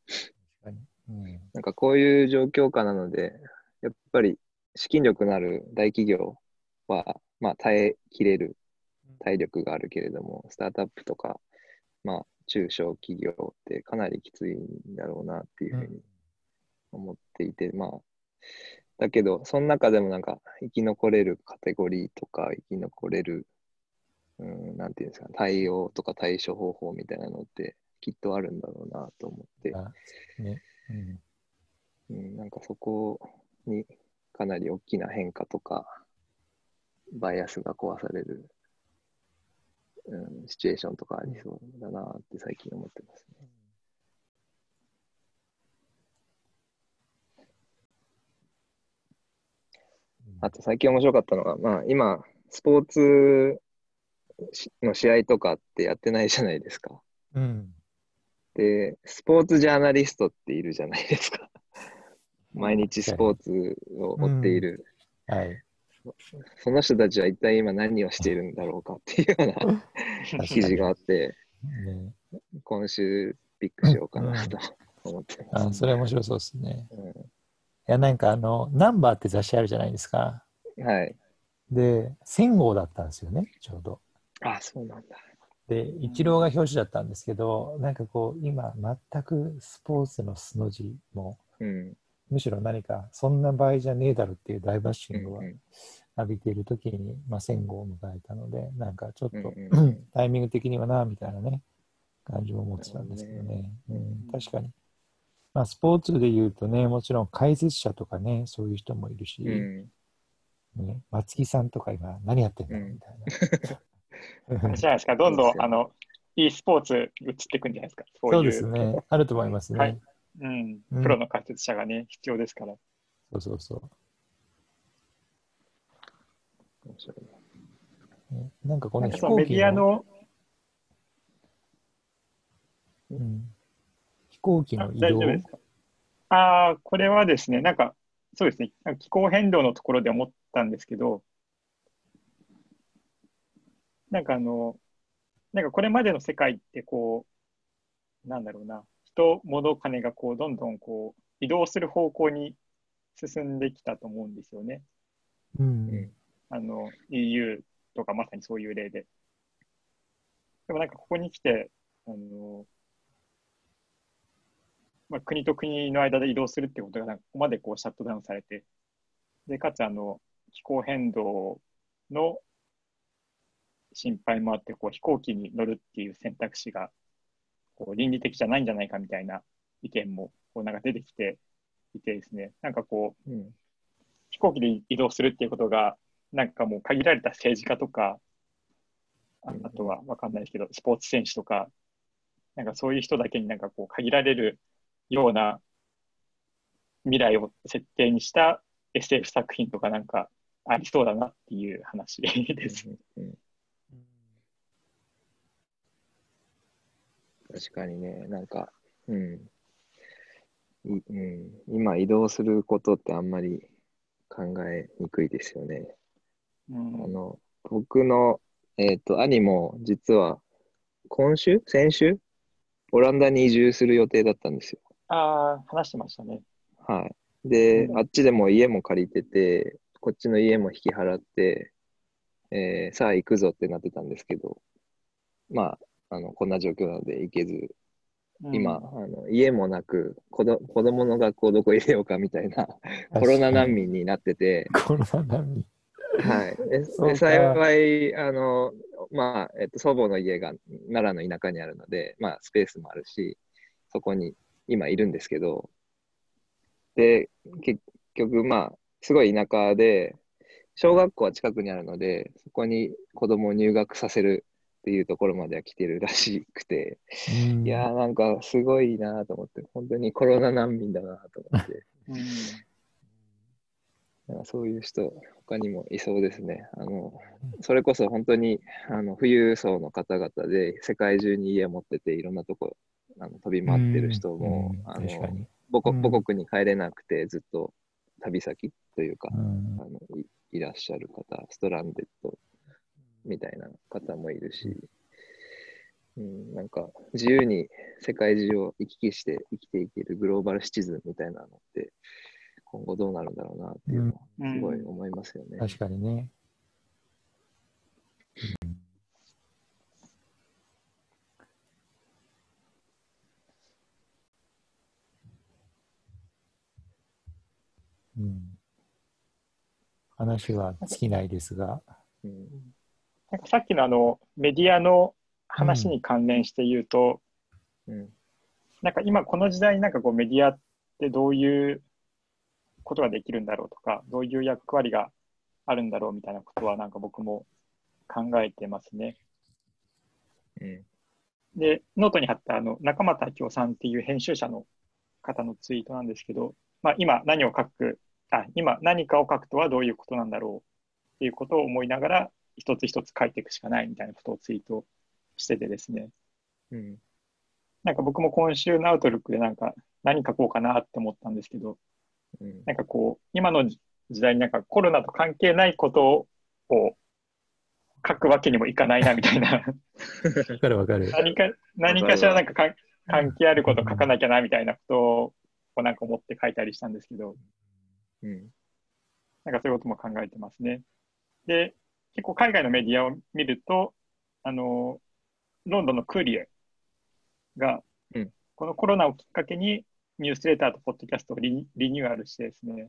確かに。うん、なんかこういう状況下なので、やっぱり資金力のある大企業は、まあ耐えきれる体力があるけれども、スタートアップとか、まあ中小企業ってかなりきついんだろうなっていうふうに思っていて、まあ、だけど、その中でもなんか生き残れるカテゴリーとか、生き残れる、うん、なんていうんですか、対応とか対処方法みたいなのってきっとあるんだろうなと思って、あね。うん。うん、なんかそこにかなり大きな変化とか、バイアスが壊される、うん、シチュエーションとかありそうだなって最近思ってますね。あと最近面白かったのが、まあ今、スポーツの試合とかってやってないじゃないですか。うん。で、スポーツジャーナリストっているじゃないですか。毎日スポーツを追っている。はい。その人たちは一体今何をしているんだろうかっていうような 記事があって、ね、今週ピックしようかなと思ってます。あそれ面白そうですね。ういや、なんかあの、ナンバーって雑誌あるじゃないですか。ん、はい。で、1000号だったんですよね、ちょうど。あ、そうなんだ。で、イチローが表紙だったんですけど、なんかこう、今、全くスポーツの素の字も、うん。むしろ何か、そんな場合じゃねえだろっていう大バッシングをうんうん浴びている時に、まあ、1000号を迎えたので、なんかちょっと、うんうんうんタイミング的にはな、みたいなね、感じも持ってたんですけどね。うん、確かに。まあ、スポーツで言うとね、もちろん解説者とかね、そういう人もいるし、うん。ね、松木さんとか今何やってんだろうみたいな。あれじゃないですか、どんどん、あの、e スポーツ移っていくんじゃないですか。そういう、そうですね。あると思いますね。はいうん、うん。プロの解説者がね、必要ですから。そうそうそう。面白い。ねなんかこの飛行機のディアの、うん。飛行機あの移動。大丈夫ですか？ああ、これはですね、なんか、そうですね、なんか気候変動のところで思ったんですけど、なんかあの、なんかこれまでの世界ってこう、なんだろうな、人、物、金がこう、どんどんこう、移動する方向に進んできたと思うんですよね。うんうんあの、EU とかまさにそういう例で。でもなんかここに来て、あの、まあ、国と国の間で移動するってことがここまでこうシャットダウンされて、で、かつあの、気候変動の心配もあって、こう飛行機に乗るっていう選択肢がこう倫理的じゃないんじゃないかみたいな意見もこうなんか出てきていてですね、なんかこう、うん。飛行機で移動するっていうことが、なんかもう限られた政治家とか、あうんあとは分かんないですけど、スポーツ選手とか、なんかそういう人だけになんかこう限られるような未来を設定にした SF 作品とかなんかありそうだなっていう話です。うん確かにね、なんか、うん。いうん、今移動することってあんまり考えにくいですよね。うんあの、僕の、えっと、兄も実は今週？先週？オランダに移住する予定だったんですよ。ああ、話してましたね。はい。で、うんあっちでも家も借りてて、こっちの家も引き払って、えーさあ行くぞってなってたんですけど、まあ、あの、こんな状況なので行けず、うん。今、あの家もなく、子ど子供の学校どこ入れようかみたいな、コロナ難民になってて、コロナ難民。はい。幸い、あの、まあ、えっと、祖母の家が奈良の田舎にあるので、まあ、スペースもあるし、そこに今いるんですけど、で、結局、まあ、すごい田舎で、小学校は近くにあるので、そこに子供を入学させるっていうところまでは来てるらしくて、うん。いやーなんかすごいなと思って、本当にコロナ難民だなと思って、うん。なんかそういう人他にもいそうですね。あの、それこそ本当に、あの、富裕層の方々で世界中に家持ってて、いろんなとこ、あの飛び回ってる人も、うんあの確かに。母国に帰れなくて、ずっと旅先というか、うん。あのいいらっしゃる方、ストランデッドみたいな方もいるし、うん、なんか自由に世界中を行き来して生きていけるグローバルシチズンみたいなのって、今後どうなるんだろうなっていうのはすごい思いますよね。確かにね。うん、うん。話は尽きないですが、うんなんかさっきのあのメディアの話に関連して言うと、うんなんか今この時代になんかこうメディアってどういうことができるんだろうとか、どういう役割があるんだろうみたいなことはなんか僕も考えてますね。うんで、ノートに貼ったあの中俣明夫さんっていう編集者の方のツイートなんですけど、まあ、今何を書く、あ、今何かを書くとはどういうことなんだろうっていうことを思いながら、一つ一つ書いていくしかないみたいなことをツイートしててですね。うんなんか僕も今週のアウトルックでなんか何書こうかなって思ったんですけど、うんなんかこう、今の時代になんかコロナと関係ないことを書くわけにもいかないなみたいな、わかるわかる。何か、何かしらなんかか関係あることを書かなきゃなみたいなことをなんか思って書いたりしたんですけど、うんなんかそういうことも考えてますね。で、結構海外のメディアを見ると、あの、ロンドンのクーリエが、うんこのコロナをきっかけにニュースレターとポッドキャストをリニリニューアルしてですね、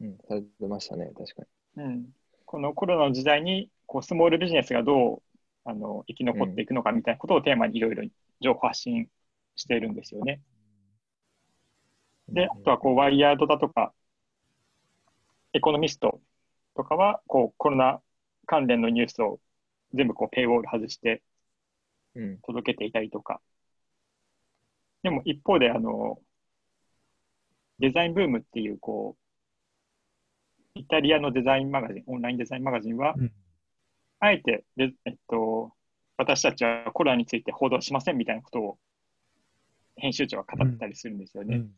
うんされてましたね、確かうん、このコロナの時代にこうスモールビジネスがどうあの生き残っていくのかみたいなことをテーマにいろいろ情報発信しているんですよね。に。で、あとはこうワイヤードだとか、エコノミストとかはこうコロナ関連のニュースを全部こうペイウォール外してうん届けていたりとか。でも一方であの、デザインブームっていうこう、イタリアのデザインマガジン、オンラインデザインマガジンは、うんあえてで、えっと、私たちはコロナについて報道しませんみたいなことを編集長は語ったりするんですよね。うん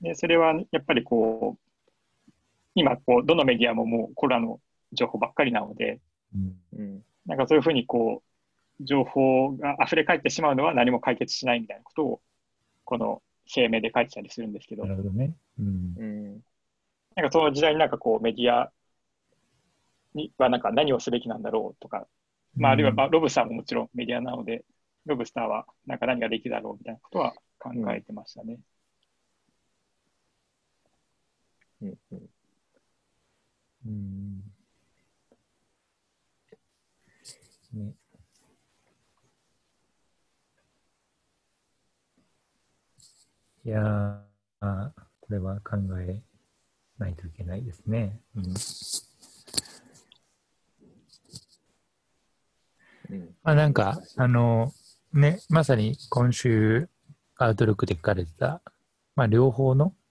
で、それはやっぱりこう、今こう、どのメディアももうコロナの情報ばっかりなので、うん。うん。なんかそういうふうにこう、情報が溢れ返ってしまうのは何も解決しないみたいなことを、この声明で書いてたりするんですけど、なんなるほどね。うん。うん。かその時代になんかこうメディアにはなんか何をすべきなんだろうとか、まああるいはまあロブスターももちろんメディアなので、ロブスターはなんか何ができるだろうみたいなことは考えてましたね。うん。うん。うんね。いやーあこれは考えないといけないですね。うんうんまあ、なんか、あの、ね、まさに今週、アウトロックで書かれてた、まあ、両方のうん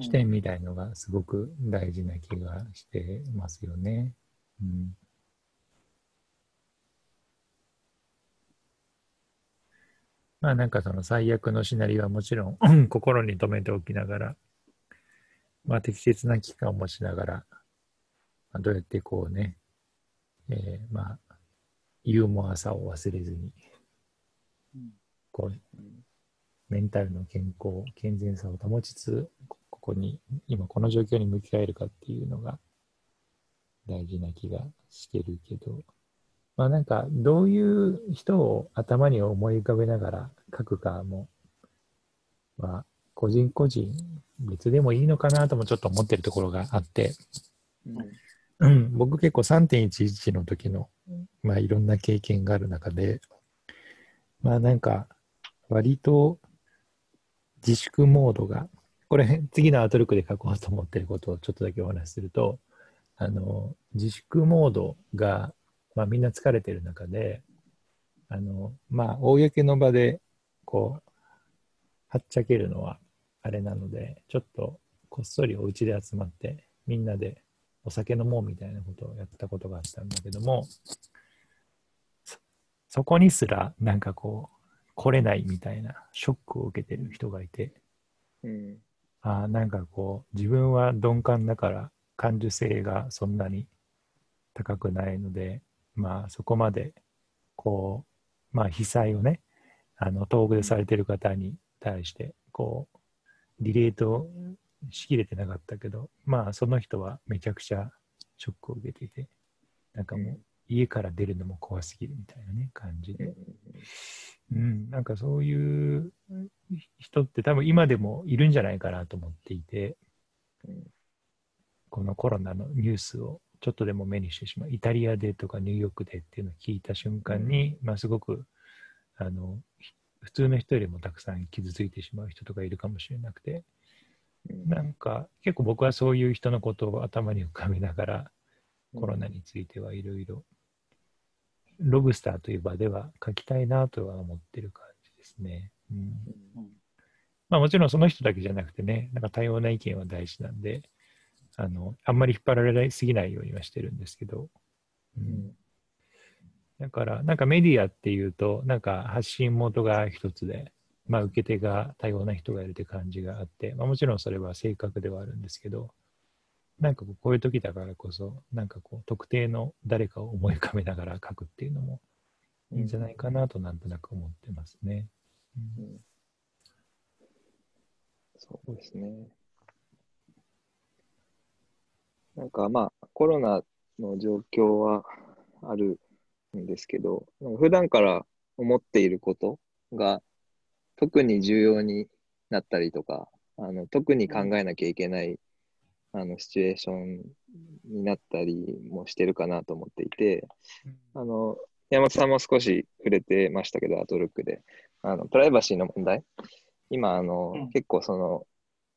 視点みたいのがすごく大事な気がしてますよね。うん、まあなんかその最悪のシナリオはもちろんうん心に留めておきながら、まあ適切な期間を持ちながら、まあ、どうやってこうね、えーまあユーモアさを忘れずに、うん。こう、メンタルの健康、健全さを保ちつつ、ここに、今この状況に向き合えるかっていうのが大事な気がしてるけど、まあなんか、どういう人を頭に思い浮かべながら書くかも、まあ、個人個人別でもいいのかなともちょっと思ってるところがあって、うん、僕結構3.11の時の、まあいろんな経験がある中で、まあなんか、割と自粛モードが、これ次のアウトルクで書こうと思ってることをちょっとだけお話しすると、あの、自粛モードが、まあみんな疲れてる中で、あの、まあ公の場で、こう、はっちゃけるのはあれなので、ちょっとこっそりお家で集まって、みんなでお酒飲もうみたいなことをやったことがあったんだけども、そこにすらなんかこう、来れないみたいなショックを受けてる人がいて、うん。あーなんかこう、自分は鈍感だから感受性がそんなに高くないので、まあそこまで、こう、まあ被災をね、あの、遠くでされてる方に対して、こう、リレートしきれてなかったけど、まあその人はめちゃくちゃショックを受けていて、なんかもう家から出るのも怖すぎるみたいなね、感じで。うん、なんかそういう人って多分今でもいるんじゃないかなと思っていて、うんこのコロナのニュースをちょっとでも目にしてしまう、イタリアでとかニューヨークでっていうのを聞いた瞬間に、まあすごく、あの、ひ普通の人よりもたくさん傷ついてしまう人とかいるかもしれなくて、うん。なんか結構僕はそういう人のことを頭に浮かべながら、コロナについてはいろいろ、ロブスターという場では書きたいなとは思ってる感じですね。うん。うん。まあもちろんその人だけじゃなくてね、なんか多様な意見は大事なんで、あの、あんまり引っ張られすぎないようにはしてるんですけど、うん、だから、なんかメディアっていうと、なんか発信元が一つで、まあ受け手が多様な人がいるって感じがあって、まあもちろんそれは正確ではあるんですけど、なんかこうこういう時だからこそ、なんかこう特定の誰かを思い浮かべながら書くっていうのもいいんじゃないかなとなんとなく思ってますね。うんうんそうですね。なんかまあ、コロナの状況はあるんですけど、普段から思っていることが特に重要になったりとか、あの特に考えなきゃいけないあのシチュエーションになったりもしてるかなと思っていて、あの山本さんも少し触れてましたけど、アトルックで、あのプライバシーの問題、今あの、うん。結構その、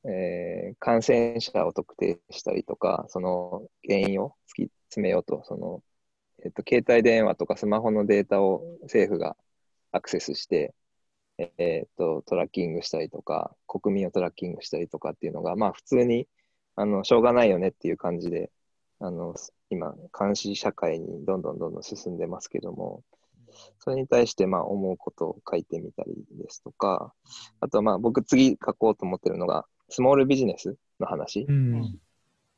えー感染者を特定したりとか、その原因を突き詰めようと、そのえっと、携帯電話とかスマホのデータを政府がアクセスして、えっと、トラッキングしたりとか、国民をトラッキングしたりとかっていうのが、まあ普通に、あの、しょうがないよねっていう感じで、あの、今、監視社会にどんどんどんどん進んでますけども、それに対して、まあ、思うことを書いてみたりですとか、あと、まあ、僕次書こうと思ってるのが、スモールビジネスの話。うん。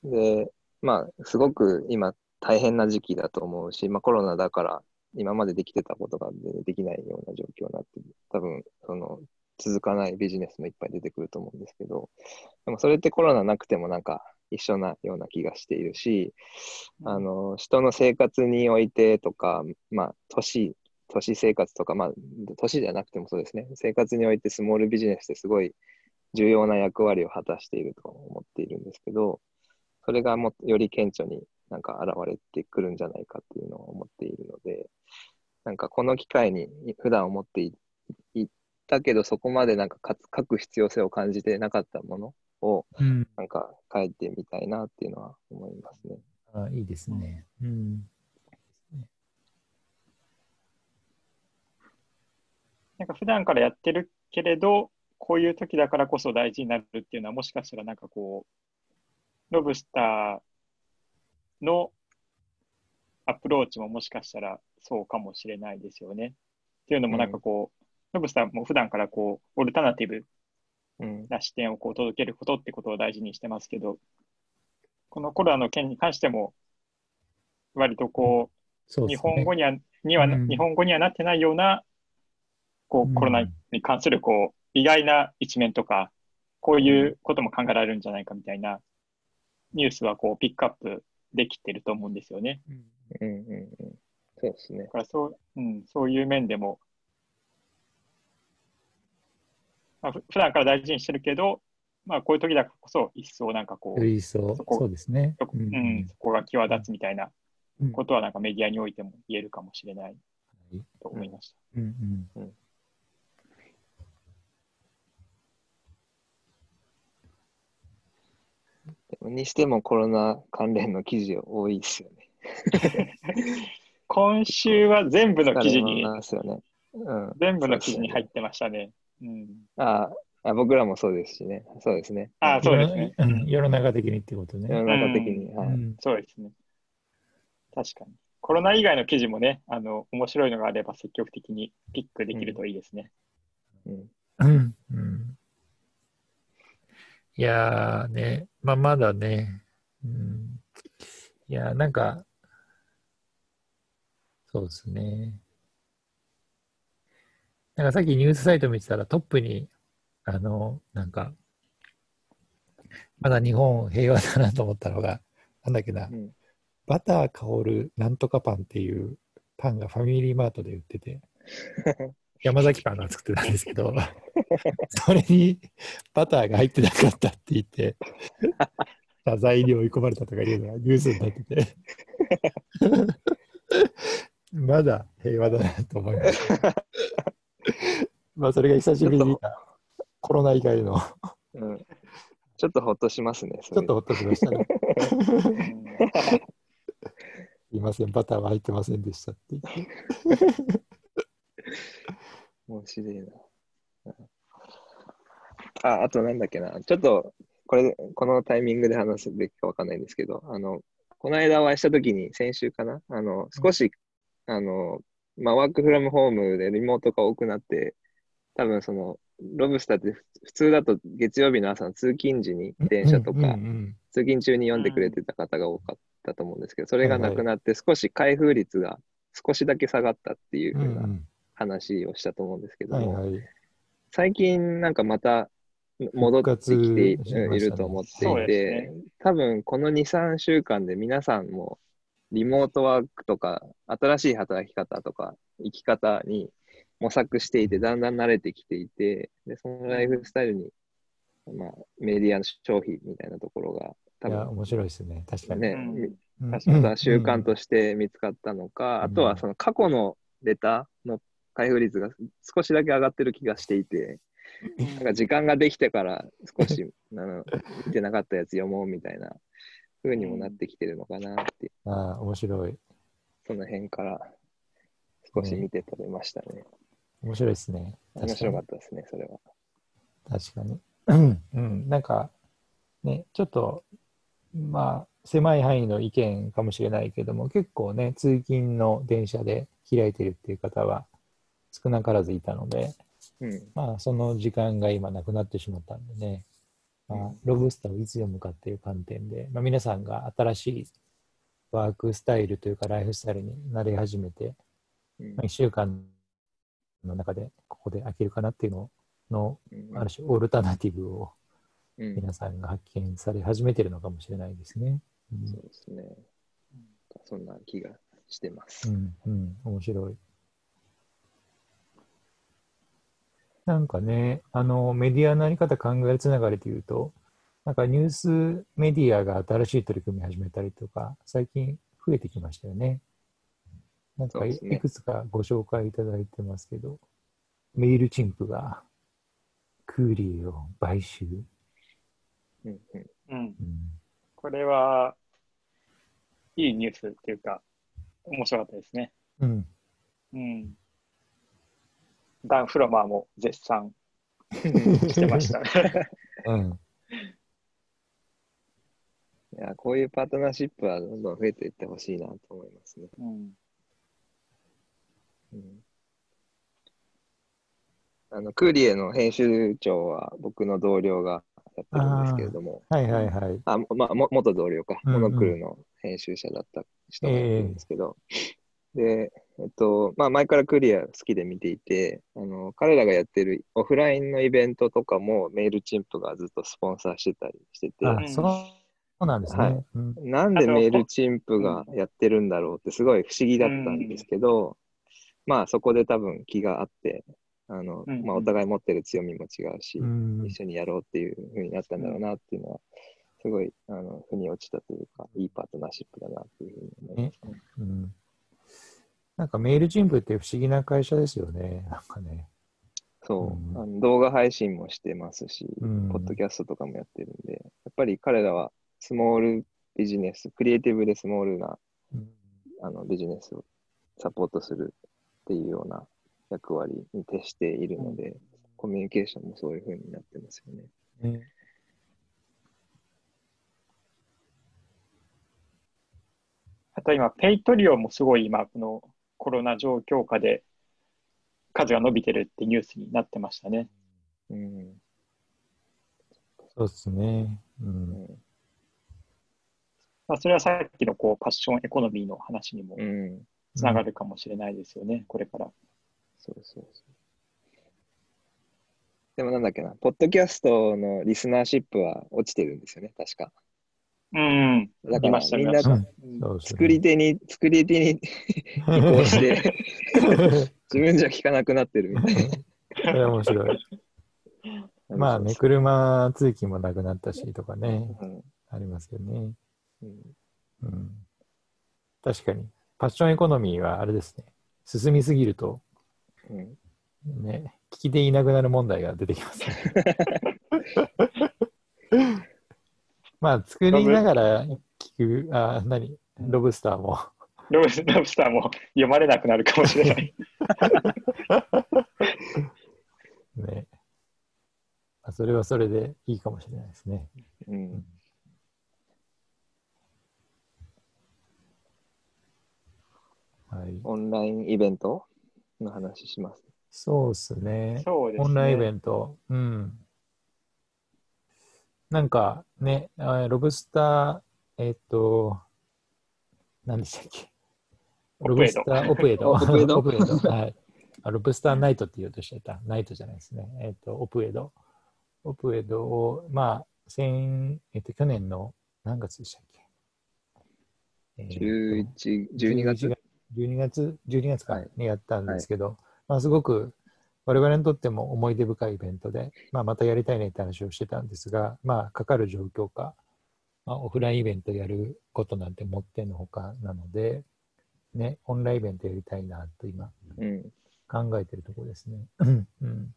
で、まあ、すごく今大変な時期だと思うし、まあコロナだから今までできてたことができないような状況になって、多分、その、続かないビジネスもいっぱい出てくると思うんですけど、でもそれってコロナなくてもなんか一緒なような気がしているし、あの、人の生活においてとか、まあ、都市、都市生活とか、まあ、都市じゃなくてもそうですね、生活においてスモールビジネスってすごい重要な役割を果たしていると思っているんですけど、それがもより顕著になんか現れてくるんじゃないかっていうのを思っているので、なんかこの機会に普段思っていいったけど、そこまでなんか書く必要性を感じてなかったものをうん。なんか書いてみたいなっていうのは思いますね。あいいですね。うん。なんか普段からやってるけれど、こういう時だからこそ大事になるっていうのは、もしかしたらなんかこう、ロブスターのアプローチももしかしたらそうかもしれないですよね。っていうのもなんかこう、ロブスターも普段からこう、オルタナティブうん。な視点をこう届けることってことを大事にしてますけど、このコロナの件に関しても、割とこう、うね。本語には、には、うん日本語にはなってないような、こうコロナに関する、こう、意外な一面とか、こういうことも考えられるんじゃないかみたいなニュースは、こう、ピックアップできてると思うんですよね。うんうんうんうん。そうですねだ。からそう、うん、そういう面でも、まあ、ふ普段から大事にしてるけど、まあ、こういう時だからこそ、一層なんかこう、そこそうですね。そこうん、そこが際立つみたいなうんことは、なんかメディアにおいても言えるかもしれないはいと思いました。うんうんでもにしてもコロナ関連の記事多いですよね。今週は全部の記事に。全部の記事に入ってましたね。うん。ああ僕らもそうですしね。そうですね。あそうですね。世のうん世の中的にってこと世ね。の中的に。はい。うんそうですね。確かに。コロナ以外の記事もね、あの、面白いのがあれば積極的にピックできるといいですね。うんうんうんいやーね、まあ、まだね、うん、いやーなんか、そうですね。なんかさっきニュースサイト見てたらトップに、あの、なんか、まだ日本平和だなと思ったのが、なんだっけな、うんバター香るなんとかパンっていうパンがファミリーマートで売ってて、山崎パンが作ってたんですけど、それにバターが入ってなかったって言って、謝罪に追い込まれたとかいうのがニュースになってて、まだ平和だなと思いました。まあそれが久しぶりに見たコロナ以外のうんちょっとほっとしますね。ちょっとほっとしましたね。うんすいません、バターは入ってませんでしたって。面白いな。うんあ、あとなんだっけな。ちょっと、これ、このタイミングで話すべきかわかんないんですけど、あの、この間お会いしたときに、先週かな？あの、少し、あの、まあ、ワークフラムホームでリモートが多くなって、多分その、ロブスターって普通だと月曜日の朝の通勤時に電車とか、うんうん通勤中に読んでくれてた方が多かったと思うんですけど、それがなくなって少し開封率が少しだけ下がったっていううんふうな話をしたと思うんですけども、はいはい。最近なんかまた戻ってきていると思っていて、多分この2、3週間で皆さんもリモートワークとか新しい働き方とか生き方に模索していて、だんだん慣れてきていて、でそのライフスタイルに、まあ、メディアの消費みたいなところが多いや、分面白いですね。確かに。ね、確かまた習慣として見つかったのか、うんあとはその過去のレターの開封率が少しだけ上がってる気がしていて、なんか時間ができてから少しあの見てなかったやつ読もうみたいな風にもなってきてるのかなっていう、ああ、面白い。その辺から少し見て取れましたね。面白いですね。面白かったですね、それは。確かに。うん、うん。なんか、ね、ちょっと、まあ、狭い範囲の意見かもしれないけども、結構ね、通勤の電車で開いてるっていう方は少なからずいたので、うん。まあ、その時間が今なくなってしまったんでね、まあうん、ロブスターをいつ読むかっていう観点で、まあ、皆さんが新しいワークスタイルというかライフスタイルになり始めて、うんまあ、1週間の中でここで飽きるかなっていうのの、うんある種オルタナティブをうん皆さんが発見され始めてるのかもしれないですね。そうですね。そんな気がしてます。うん、うん、面白い。なんかね、あの、メディアのあり方考えるつながりでいうと、なんかニュースメディアが新しい取り組み始めたりとか、最近増えてきましたよね。なんかい,、くつかご紹介いただいてますけど、メールチンプがクーリーを買収。うんうんうん。うんこれは、いいニュースっていうか、面白かったですね。うん、うん。ダン・フロマーも絶賛してましたね。うん、いやこういうパートナーシップはどんどん増えていってほしいなと思いますね。うん。うんあのクーリエの編集長は僕の同僚がやってるんですけれども、はいはいはい。あまあ、も元同僚か、うんうんモノクルの編集者だった人がやってるんですけど、で、えっと、まあ、前からクーリエ好きで見ていて、あの彼らがやってるオフラインのイベントとかもメールチンプがずっとスポンサーしてたりしてて、あう、ん。そうそうなんですね。はい。うん。なんでメールチンプがやってるんだろうってすごい不思議だったんですけど、まあそこで多分気があって、あの、うん。まあお互い持ってる強みも違うし、うん。一緒にやろうっていう風になったんだろうなっていうのは、すごい、あの、腑に落ちたというか、いいパートナーシップだなっていうふうに思いますね。うんなんかメールチンプって不思議な会社ですよね。なんかね。そう、うんあの動画配信もしてますし、うんポッドキャストとかもやってるんで、やっぱり彼らはスモールビジネス、クリエイティブでスモールなうんあのビジネスをサポートするっていうような役割に徹しているので、コミュニケーションもそういう風になってますよね。ねあと今、ペイトリオもすごい今、このコロナ状況下で数が伸びてるってニュースになってましたね。うん。そうですね。う。うんん。まあ、それはさっきのこうパッションエコノミーの話にもうん。つながるかもしれないですよね、これから。そうそうそう。でもなんだっけな、ポッドキャストのリスナーシップは落ちてるんですよね、確か。うん。だから見ましたみんな作り手に、作り手に 移行して、自分じゃ聞かなくなってるみたいそれは面白い。な。まあね、車通勤もなくなったしとかね、うんありますよね。うんうん。確かに。パッションエコノミーはあれですね。進みすぎると、うんね、聞き手いなくなる問題が出てきますね。まあ、作りながら聞く、あ、何？ロブスターも。ロブスターも読まれなくなるかもしれない。ね。まあそれはそれでいいかもしれないですね。うんはい。オンラインイベントの話します。そうですね。そうですね。オンラインイベント。うん。なんかね、あロブスター、えっ、と、何でしたっけ？ロブスター、オプエド。オプエドオプエド。はい。あロブスターナイトって言おうとしてた。ナイトじゃないですね。えっ、と、オプエド。オプエドを、まあ、先、えっ、と、去年の何月でしたっけ、えーと11、12月？12月、12月かはいにやったんですけど、まあすごく我々にとっても思い出深いイベントで、まあまたやりたいねって話をしてたんですが、まあかかる状況か、まあ、オフラインイベントやることなんてもってのほかなので、ね、オンラインイベントやりたいなと今。考えてるところですね。うん、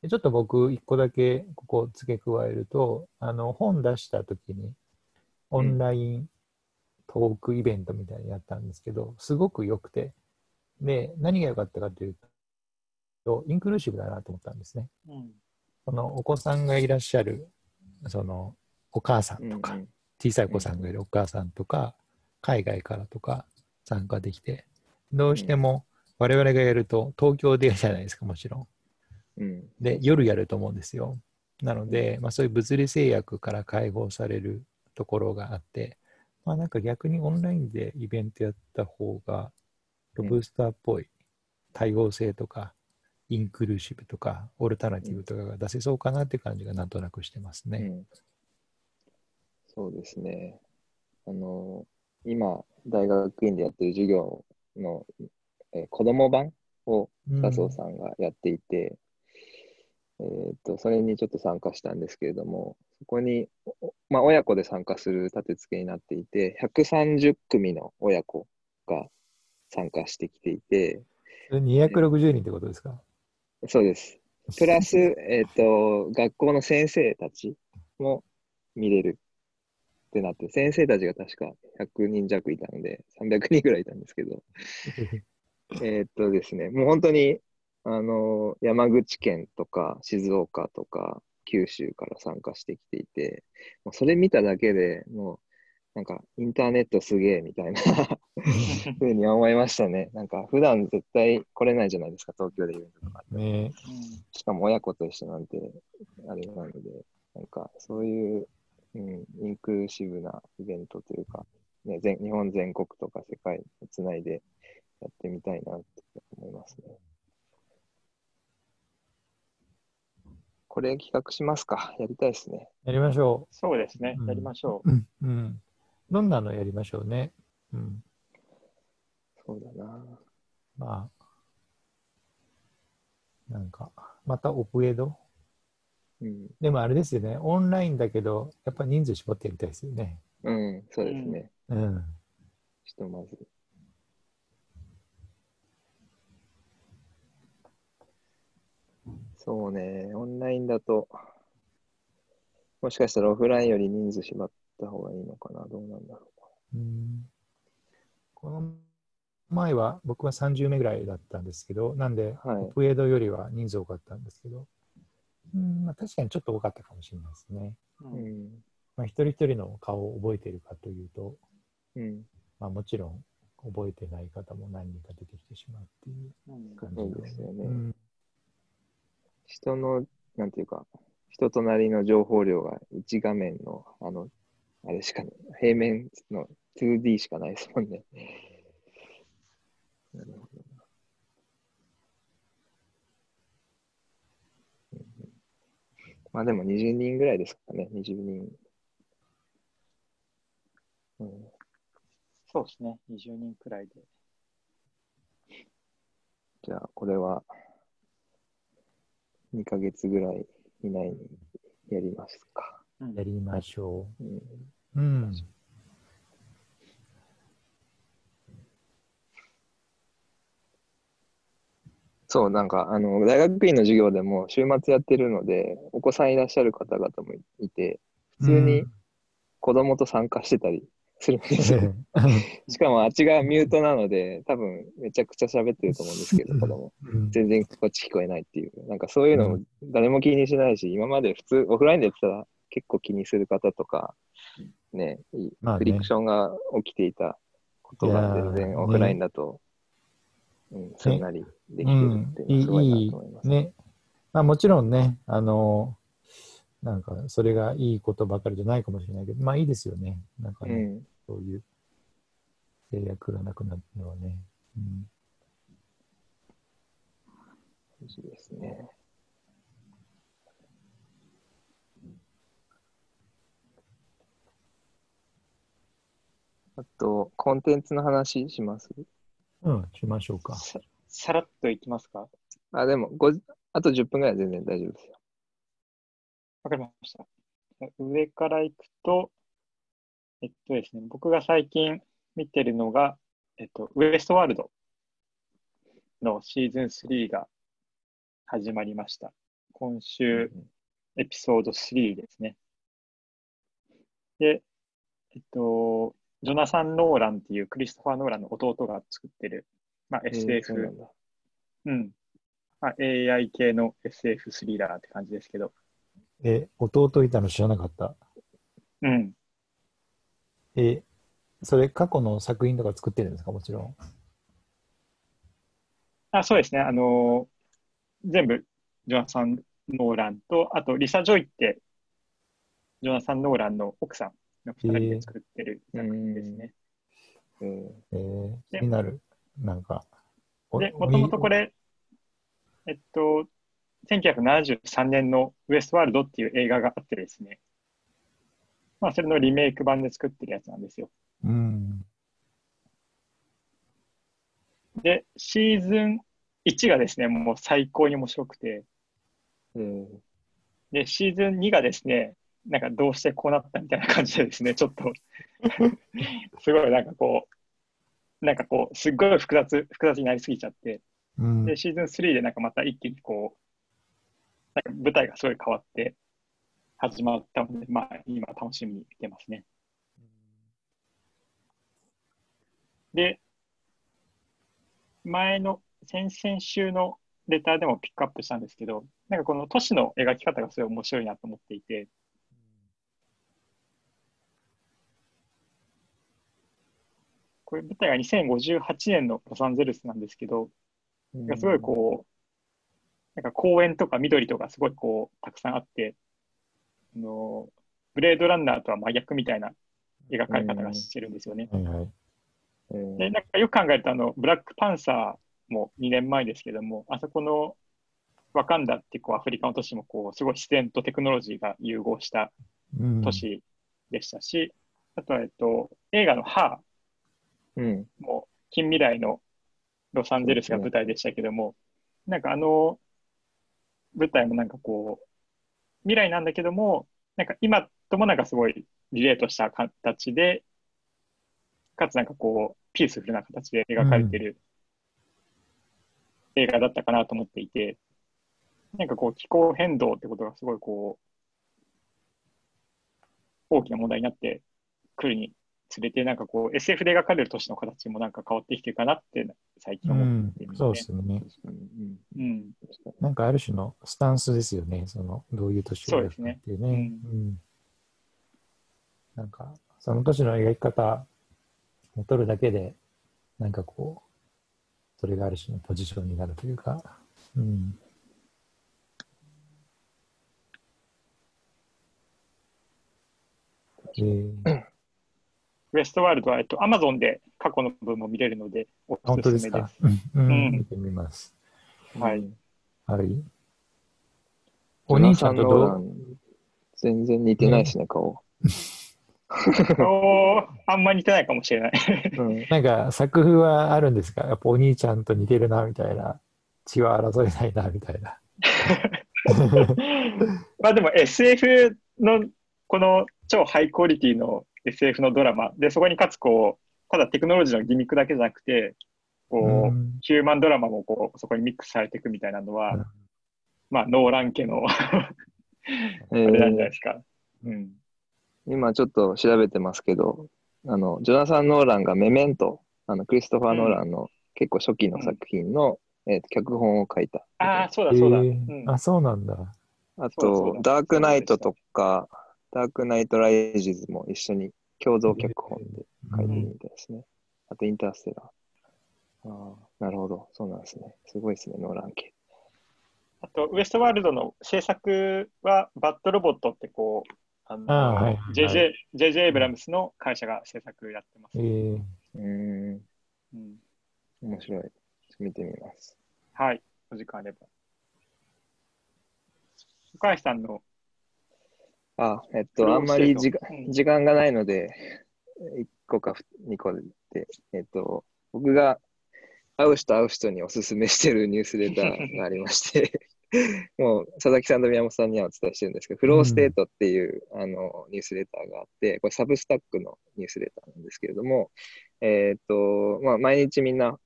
でちょっと僕、一個だけここ付け加えると、あの本出した時に、オンライントークイベントみたいにやったんですけど、すごく良くて、で、何が良かったかというとと、インクルーシブだなと思ったんですね。うんそのお子さんがいらっしゃる、そのお母さんとか、うん小さいお子さんがいるお母さんとか、海外からとか参加できて、どうしても我々がやると東京でやるじゃないですか、もちろん。うん。で、夜やると思うんですよ。なので、まあ、そういう物理制約から解放されるところがあって、まあ、なんか逆にオンラインでイベントやった方が、ロブスターっぽい多様性とか、インクルーシブとか、オルタナティブとかが出せそうかなって感じがなんとなくしてますね。うんそうですね。あの、今、大学院でやってる授業の、えー子供版をうん笹生さんがやっていて、えーっと、それにちょっと参加したんですけれども、そこに、おまあ、親子で参加する立て付けになっていて、130組の親子が参加してきていて、それ260人ってことですか？そうです。プラス、えっ、と、学校の先生たちも見れるってなって、先生たちが確か100人弱いたので、300人ぐらいいたんですけど、えっとですね、もう本当に、あの、山口県とか静岡とか九州から参加してきていて、もうそれ見ただけでもう、なんかインターネットすげえみたいな ふうに思いましたね。なんか普段絶対来れないじゃないですか、東京でイベントとか。ねしかも親子と一緒なんて、あれなので、なんかそういう、うん、インクルーシブなイベントというか、ね、全日本全国とか世界をつないでやってみたいなって思いますね。これ企画しますかやりたいですね。やりましょそうですねう。ん。やりましょう。うん。うん。どんなのやりましょうね。うん。そうだな。まあ、なんか、またオプエドうん、でもあれですよね、オンラインだけど、やっぱ人数絞ってやりたいですよね。うん、そうですね。うん。ひとまず。そうね、オンラインだと、もしかしたらオフラインより人数縛った方がいいのかな、どうなんだろう？ん。この前は僕は30名ぐらいだったんですけど、なんで、はい。オプエドよりは人数多かったんですけど、うんまあ、確かにちょっと多かったかもしれないですね。ううん。ん。まあ、一人一人の顔を覚えているかというと、うん。まあ、もちろん覚えてない方も何人か出てきてしまうっていううん。感じですよね。うん人の、なんていうか、人となりの情報量が1画面の、あの、あれしかない、平面の 2D しかないですもんね。なるほどまあでも20人ぐらいですかね、20人。うん、そうですね。20人くらいで。じゃあ、これは2ヶ月ぐらい以内にやりますか。うんやりましょうんう。うん。そう、なんか、あの、大学院の授業でも週末やってるので、お子さんいらっしゃる方々もいて、普通に子供と参加してたりするんですよ。しかもあっちがミュートなので、多分めちゃくちゃ喋ってると思うんですけど、子供。うん全然こっち聞こえないっていう。なんかそういうのも誰も気にしないし、今まで普通、オフラインでやってたら結構気にする方とか、ね、いまあねフリクションが起きていたことが全いやー然オフラインだと、うん、すんなりできてるっていうのはすごいなと思います。ね。まあもちろんね、あの、なんかそれがいいことばかりじゃないかもしれないけど、まあいいですよね。なんかね、うん、そういう制約がなくなるのはね。うん大事ですね。あと、コンテンツの話します？うん、しましょうか。ささらっといきますか？あ、でも、ごあと10分ぐらいは全然大丈夫ですよ。わかりました。上から行くと、えっとですね、僕が最近見てるのが、えっと、ウエストワールドのシーズン3が始まりました。今週、エピソード3ですね。で、えっと、ジョナサン・ノーランっていうクリストファー・ノーランの弟が作ってる、まあ、SF、なんだ。うん。まあ、AI 系の SF スリラーって感じですけど、え、弟いたの知らなかった。うん。え、それ過去の作品とか作ってるんですか？もちろん。あ、そうですね。あのー全部、ジョナサン・ノーランと、あと、リサ・ジョイって、ジョナサン・ノーランの奥さんの二人で作ってる作品ですね。うんえー、で気になる。なんか。おで、もともとこ、れ、えっと、1973年のウエストワールドっていう映画があってですね、まあ、それのリメイク版で作ってるやつなんですよ。みうん。で、シーズン1がですね、もう最高に面白くて、うんで、シーズン2がですね、なんかどうしてこうなったみたいな感じでですね、ちょっと。すごいなんかこう、なんかこう、すっごい複雑、複雑になりすぎちゃって、うん。で、シーズン3でなんかまた一気にこう、なんか舞台がすごい変わって始まったので、まあ今楽しみに見てますね。で、前の先々週のレターでもピックアップしたんですけど、なんかこの都市の描き方がすごい面白いなと思っていて、これ舞台が2058年のロサンゼルスなんですけど、すごいこう、なんか公園とか緑とかすごいこう、たくさんあって、あの、ブレードランナーとは真逆みたいな描かれ方がしてるんですよね。で、なんかよく考えると、あの、ブラックパンサーも2年前ですけども、あそこのワカンダってこうアフリカの都市もこう、すごい自然とテクノロジーが融合したうん。都市でしたし、あとは、えっと、映画のハうん。ーも近未来のロサンゼルスが舞台でしたけども、なんかあの舞台もなんかこう、未来なんだけども、なんか今ともなんかすごいリレートした形で、かつなんかこう、ピースフルな形で描かれてる映画だったかなと思っていて、なんかこう、気候変動ってことがすごいこう、大きな問題になってくるにつれて、なんかこう、SF で描かれる都市の形もなんか変わってきてるかなって最近う思っんていますね。そうですよね。うんうん。なんかある種のスタンスですよね。その、どういう年を描くかっていうね。そうですねうん。なんか、その年の描き方を取るだけで、なんかこう、それがある種のポジションになるというか、うん。えー、ウエストワールドは、えっと、アマゾンで過去の分も見れるので、お本当すめです。ですすか？うん、うんうん見てみます。はい。はい。お兄ちゃんと全然似てないですね、顔。おーあんま似てないかもしれない。うん。なんか作風はあるんですか？やっぱお兄ちゃんと似てるなみたいな。血は争えないなみたいな。まあでも SF のこの超ハイクオリティの SF のドラマ。でそこにかつこうただテクノロジーのギミックだけじゃなくてこう、うん。ヒューマンドラマもこうそこにミックスされていくみたいなのは、うん。まあノーラン家のあえれなんじゃないーですか。うん、今ちょっと調べてますけど、あの、ジョナサン・ノーランがメメント、あの、クリストファー・ノーランの結構初期の作品の、えーと脚本を書いた。ああそうだそうだ。えうん。ー。あ、そうなんだ。あと、ダークナイトとか、ダークナイト・ライジズも一緒に共同脚本で書いてるみたいですね。あと、インターステラー。ああ、なるほど。そうなんですね。すごいですね、ノーラン家。あとウエストワールドの制作はバッドロボットってこうあのあーはいはい JJ, JJ エイブラムスの会社が制作やってます。えー、うーん、うん、面白い。見てみます。はい、お時間あれば。岡橋さんのあ、えっと、あんまり時間うん時間がないので、1個か2個で、えっと、僕が会う人会う人におすすめしてるニュースレターがありまして、もう佐々木さんと宮本さんにはお伝えしてるんですけど、フローステートっていう、あのニュースレターがあって、これサブスタックのニュースレターなんですけれども、えっと、まあ、毎日みんな、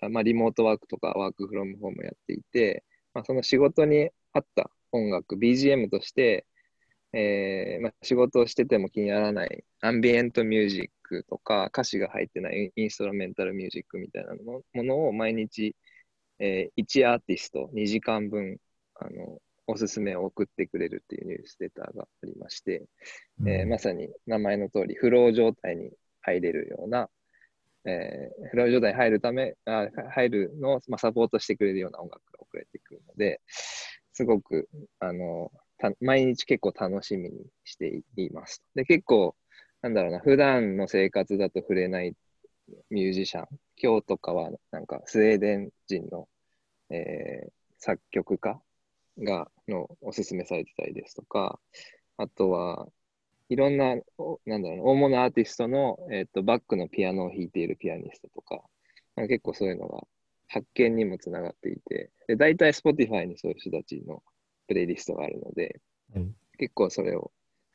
あまあ、リモートワークとかワークフロムホームやっていて、まあ、その仕事に合った音楽、BGM として、えーまあ、仕事をしてても気にならないアンビエントミュージックとか歌詞が入ってないインストラメンタルミュージックみたいなのものを毎日、えー1アーティスト2時間分あのおすすめを送ってくれるっていうニュースレターがありまして、えーまさに名前の通りフロー状態に入れるような、えーフロー状態に入るためあ入るのを、まあ、サポートしてくれるような音楽が送られてくるのですごくあのた毎日結構楽しみにしています。で、結構、なんだろうな、普段の生活だと触れないミュージシャン、今日とかはなんかスウェーデン人の、えー作曲家がのおすすめされてたりですとか、あとはいろんな、なんだろうな、大物アーティストの、えー、とバックのピアノを弾いているピアニストとか、なんか結構そういうのが発見にもつながっていて、で大体 Spotify にそういう人たちのプレイリストがあるので、はい結構それを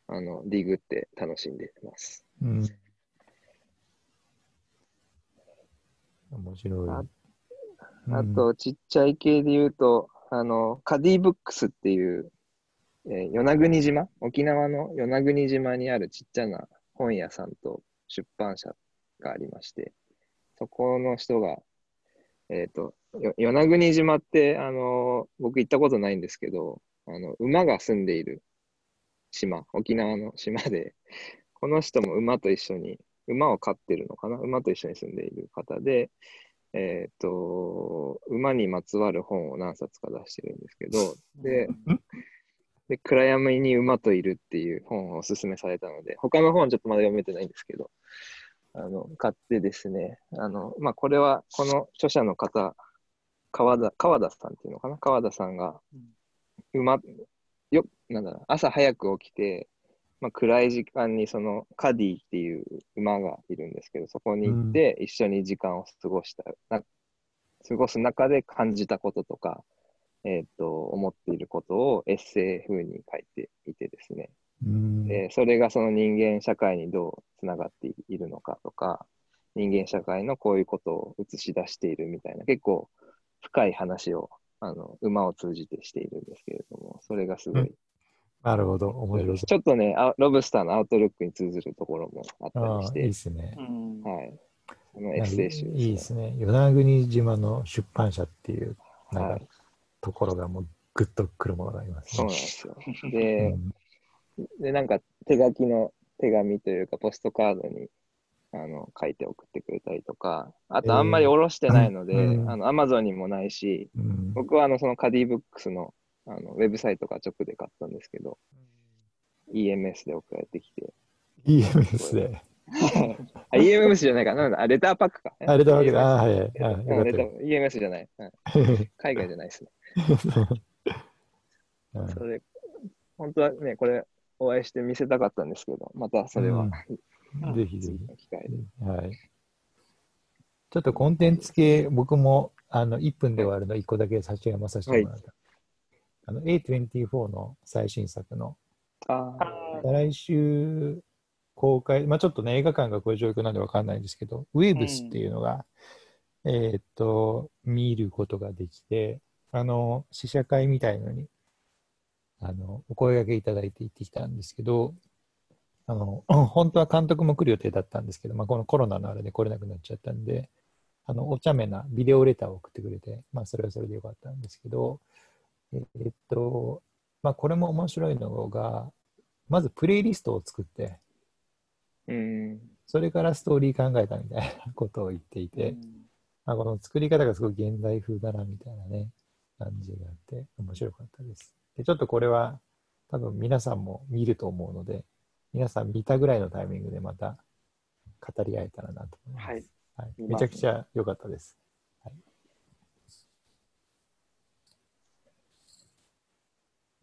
あのディグって楽しんでます。うん、面白い。あうんあと、ちっちゃい系で言うと、あの、カディブックスっていう、えー与那国島、沖縄の与那国島にあるちっちゃな本屋さんと出版社がありまして、そこの人が、えっ、と、よ与那国島って、あの、僕行ったことないんですけど、あの、馬が住んでいる島、沖縄の島で、この人も馬と一緒に、馬を飼ってるのかな？馬と一緒に住んでいる方で、えっ、と、馬にまつわる本を何冊か出してるんですけど、で、で暗闇に馬といるっていう本をおすすめされたので、他の本ちょっとまだ読めてないんですけど、あの、買ってですね、あの、まあ、これは、この著者の方、川田、川田さんっていうのかな？川田さんが、馬、よ、なんだろう、朝早く起きて、まあ、暗い時間にそのカディっていう馬がいるんですけど、そこに行って一緒に時間を過ごした、な過ごす中で感じたこととか、えっ、と、思っていることをエッセイ風に書いていてですね。うん。で、それがその人間社会にどうつながっているのかとか、人間社会のこういうことを映し出しているみたいな、結構深い話を、あの、馬を通じてしているんですけれども、それがすごい、なるほど、面白そちょっとね、あロブスターのアウトルックに通ずるところもあったりしていいで、すね。うんはい。このエッセイ集いいですね。与那国島の出版社っていう、なんか、はいところがもうグッとくるものがありますそうなんね。ですよ。うで、んで、なんか手書きの手紙というか、ポストカードにあの書いて送ってくれたりとか、あとあんまり下ろしてないので、うん。あの、アマゾンにもないし、うん。僕はあの、そのカディブックスのあのウェブサイトから直で買ったんですけど、EMS で送られてきて、EMS で？あ、EMS じゃないかな、なんだあ、レターパックか。あれだわけだ。あはい。EMS じゃない、はい 海外じゃないですね。うん。それ、本当はね、これ、お会いして見せたかったんですけど、またそれは、うんぜひぜひ。はい。ちょっとコンテンツ系、僕もあの1分で終わるの1個だけ差し上げさせてもらった。あの A24 の最新作の、来週公開、まあちょっとね、映画館がこういう状況なんでわかんないんですけど、ウェーブスっていうのが、えーっと、見ることができて、あの、試写会みたいのに、あの、お声掛けいただいて行ってきたんですけど、あの、本当は監督も来る予定だったんですけど、まあ、このコロナのあれで来れなくなっちゃったんで、あの、お茶目なビデオレターを送ってくれて、まあ、それはそれでよかったんですけど、えーっと、まあ、これも面白いのが、まずプレイリストを作って、うん、それからストーリー考えたみたいなことを言っていて、まあ、この作り方がすごく現代風だなみたいなね、感じがあって、面白かったです。で、ちょっとこれは多分皆さんも見ると思うので、皆さん見たぐらいのタイミングでまた語り合えたらなと思います。はいはいめちゃくちゃ良かったです。はい、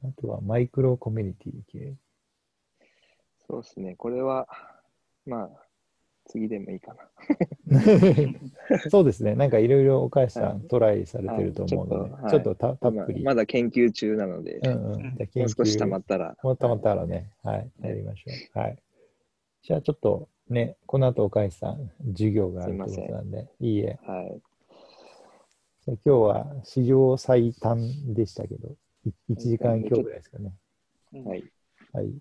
あとはマイクロコミュニティ系。そうですね。これは、まあ、次でもいいかな。そうですね。なんかいろいろ岡谷さはんトライされてると思うので、はいちょっとたたっぷり。まだ研究中なので、うんうん。じゃあ研究もう少し溜まったら、もうたまったらね、はい、やりましょう。はい。じゃあちょっとね、この後岡井さん、授業があるということなんで、いいえ。はい。じゃあ今日は史上最短でしたけど、い1時間強ぐらいですかね。はい。はい。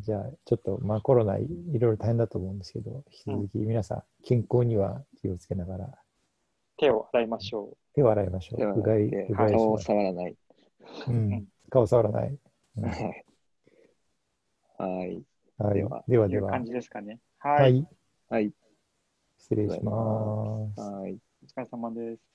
じゃあちょっと、まあコロナいいろいろ大変だと思うんですけど、引き続き皆さん、健康には気をつけながら、手を洗いましょ手を洗いましょう。うがい、でうがいし顔を触らない。う。うん。顔触らない。うんはい。はい。はい。ではではう。といではう感。じですかね。ははい。い。はい。失礼します。はい。お疲れ様です。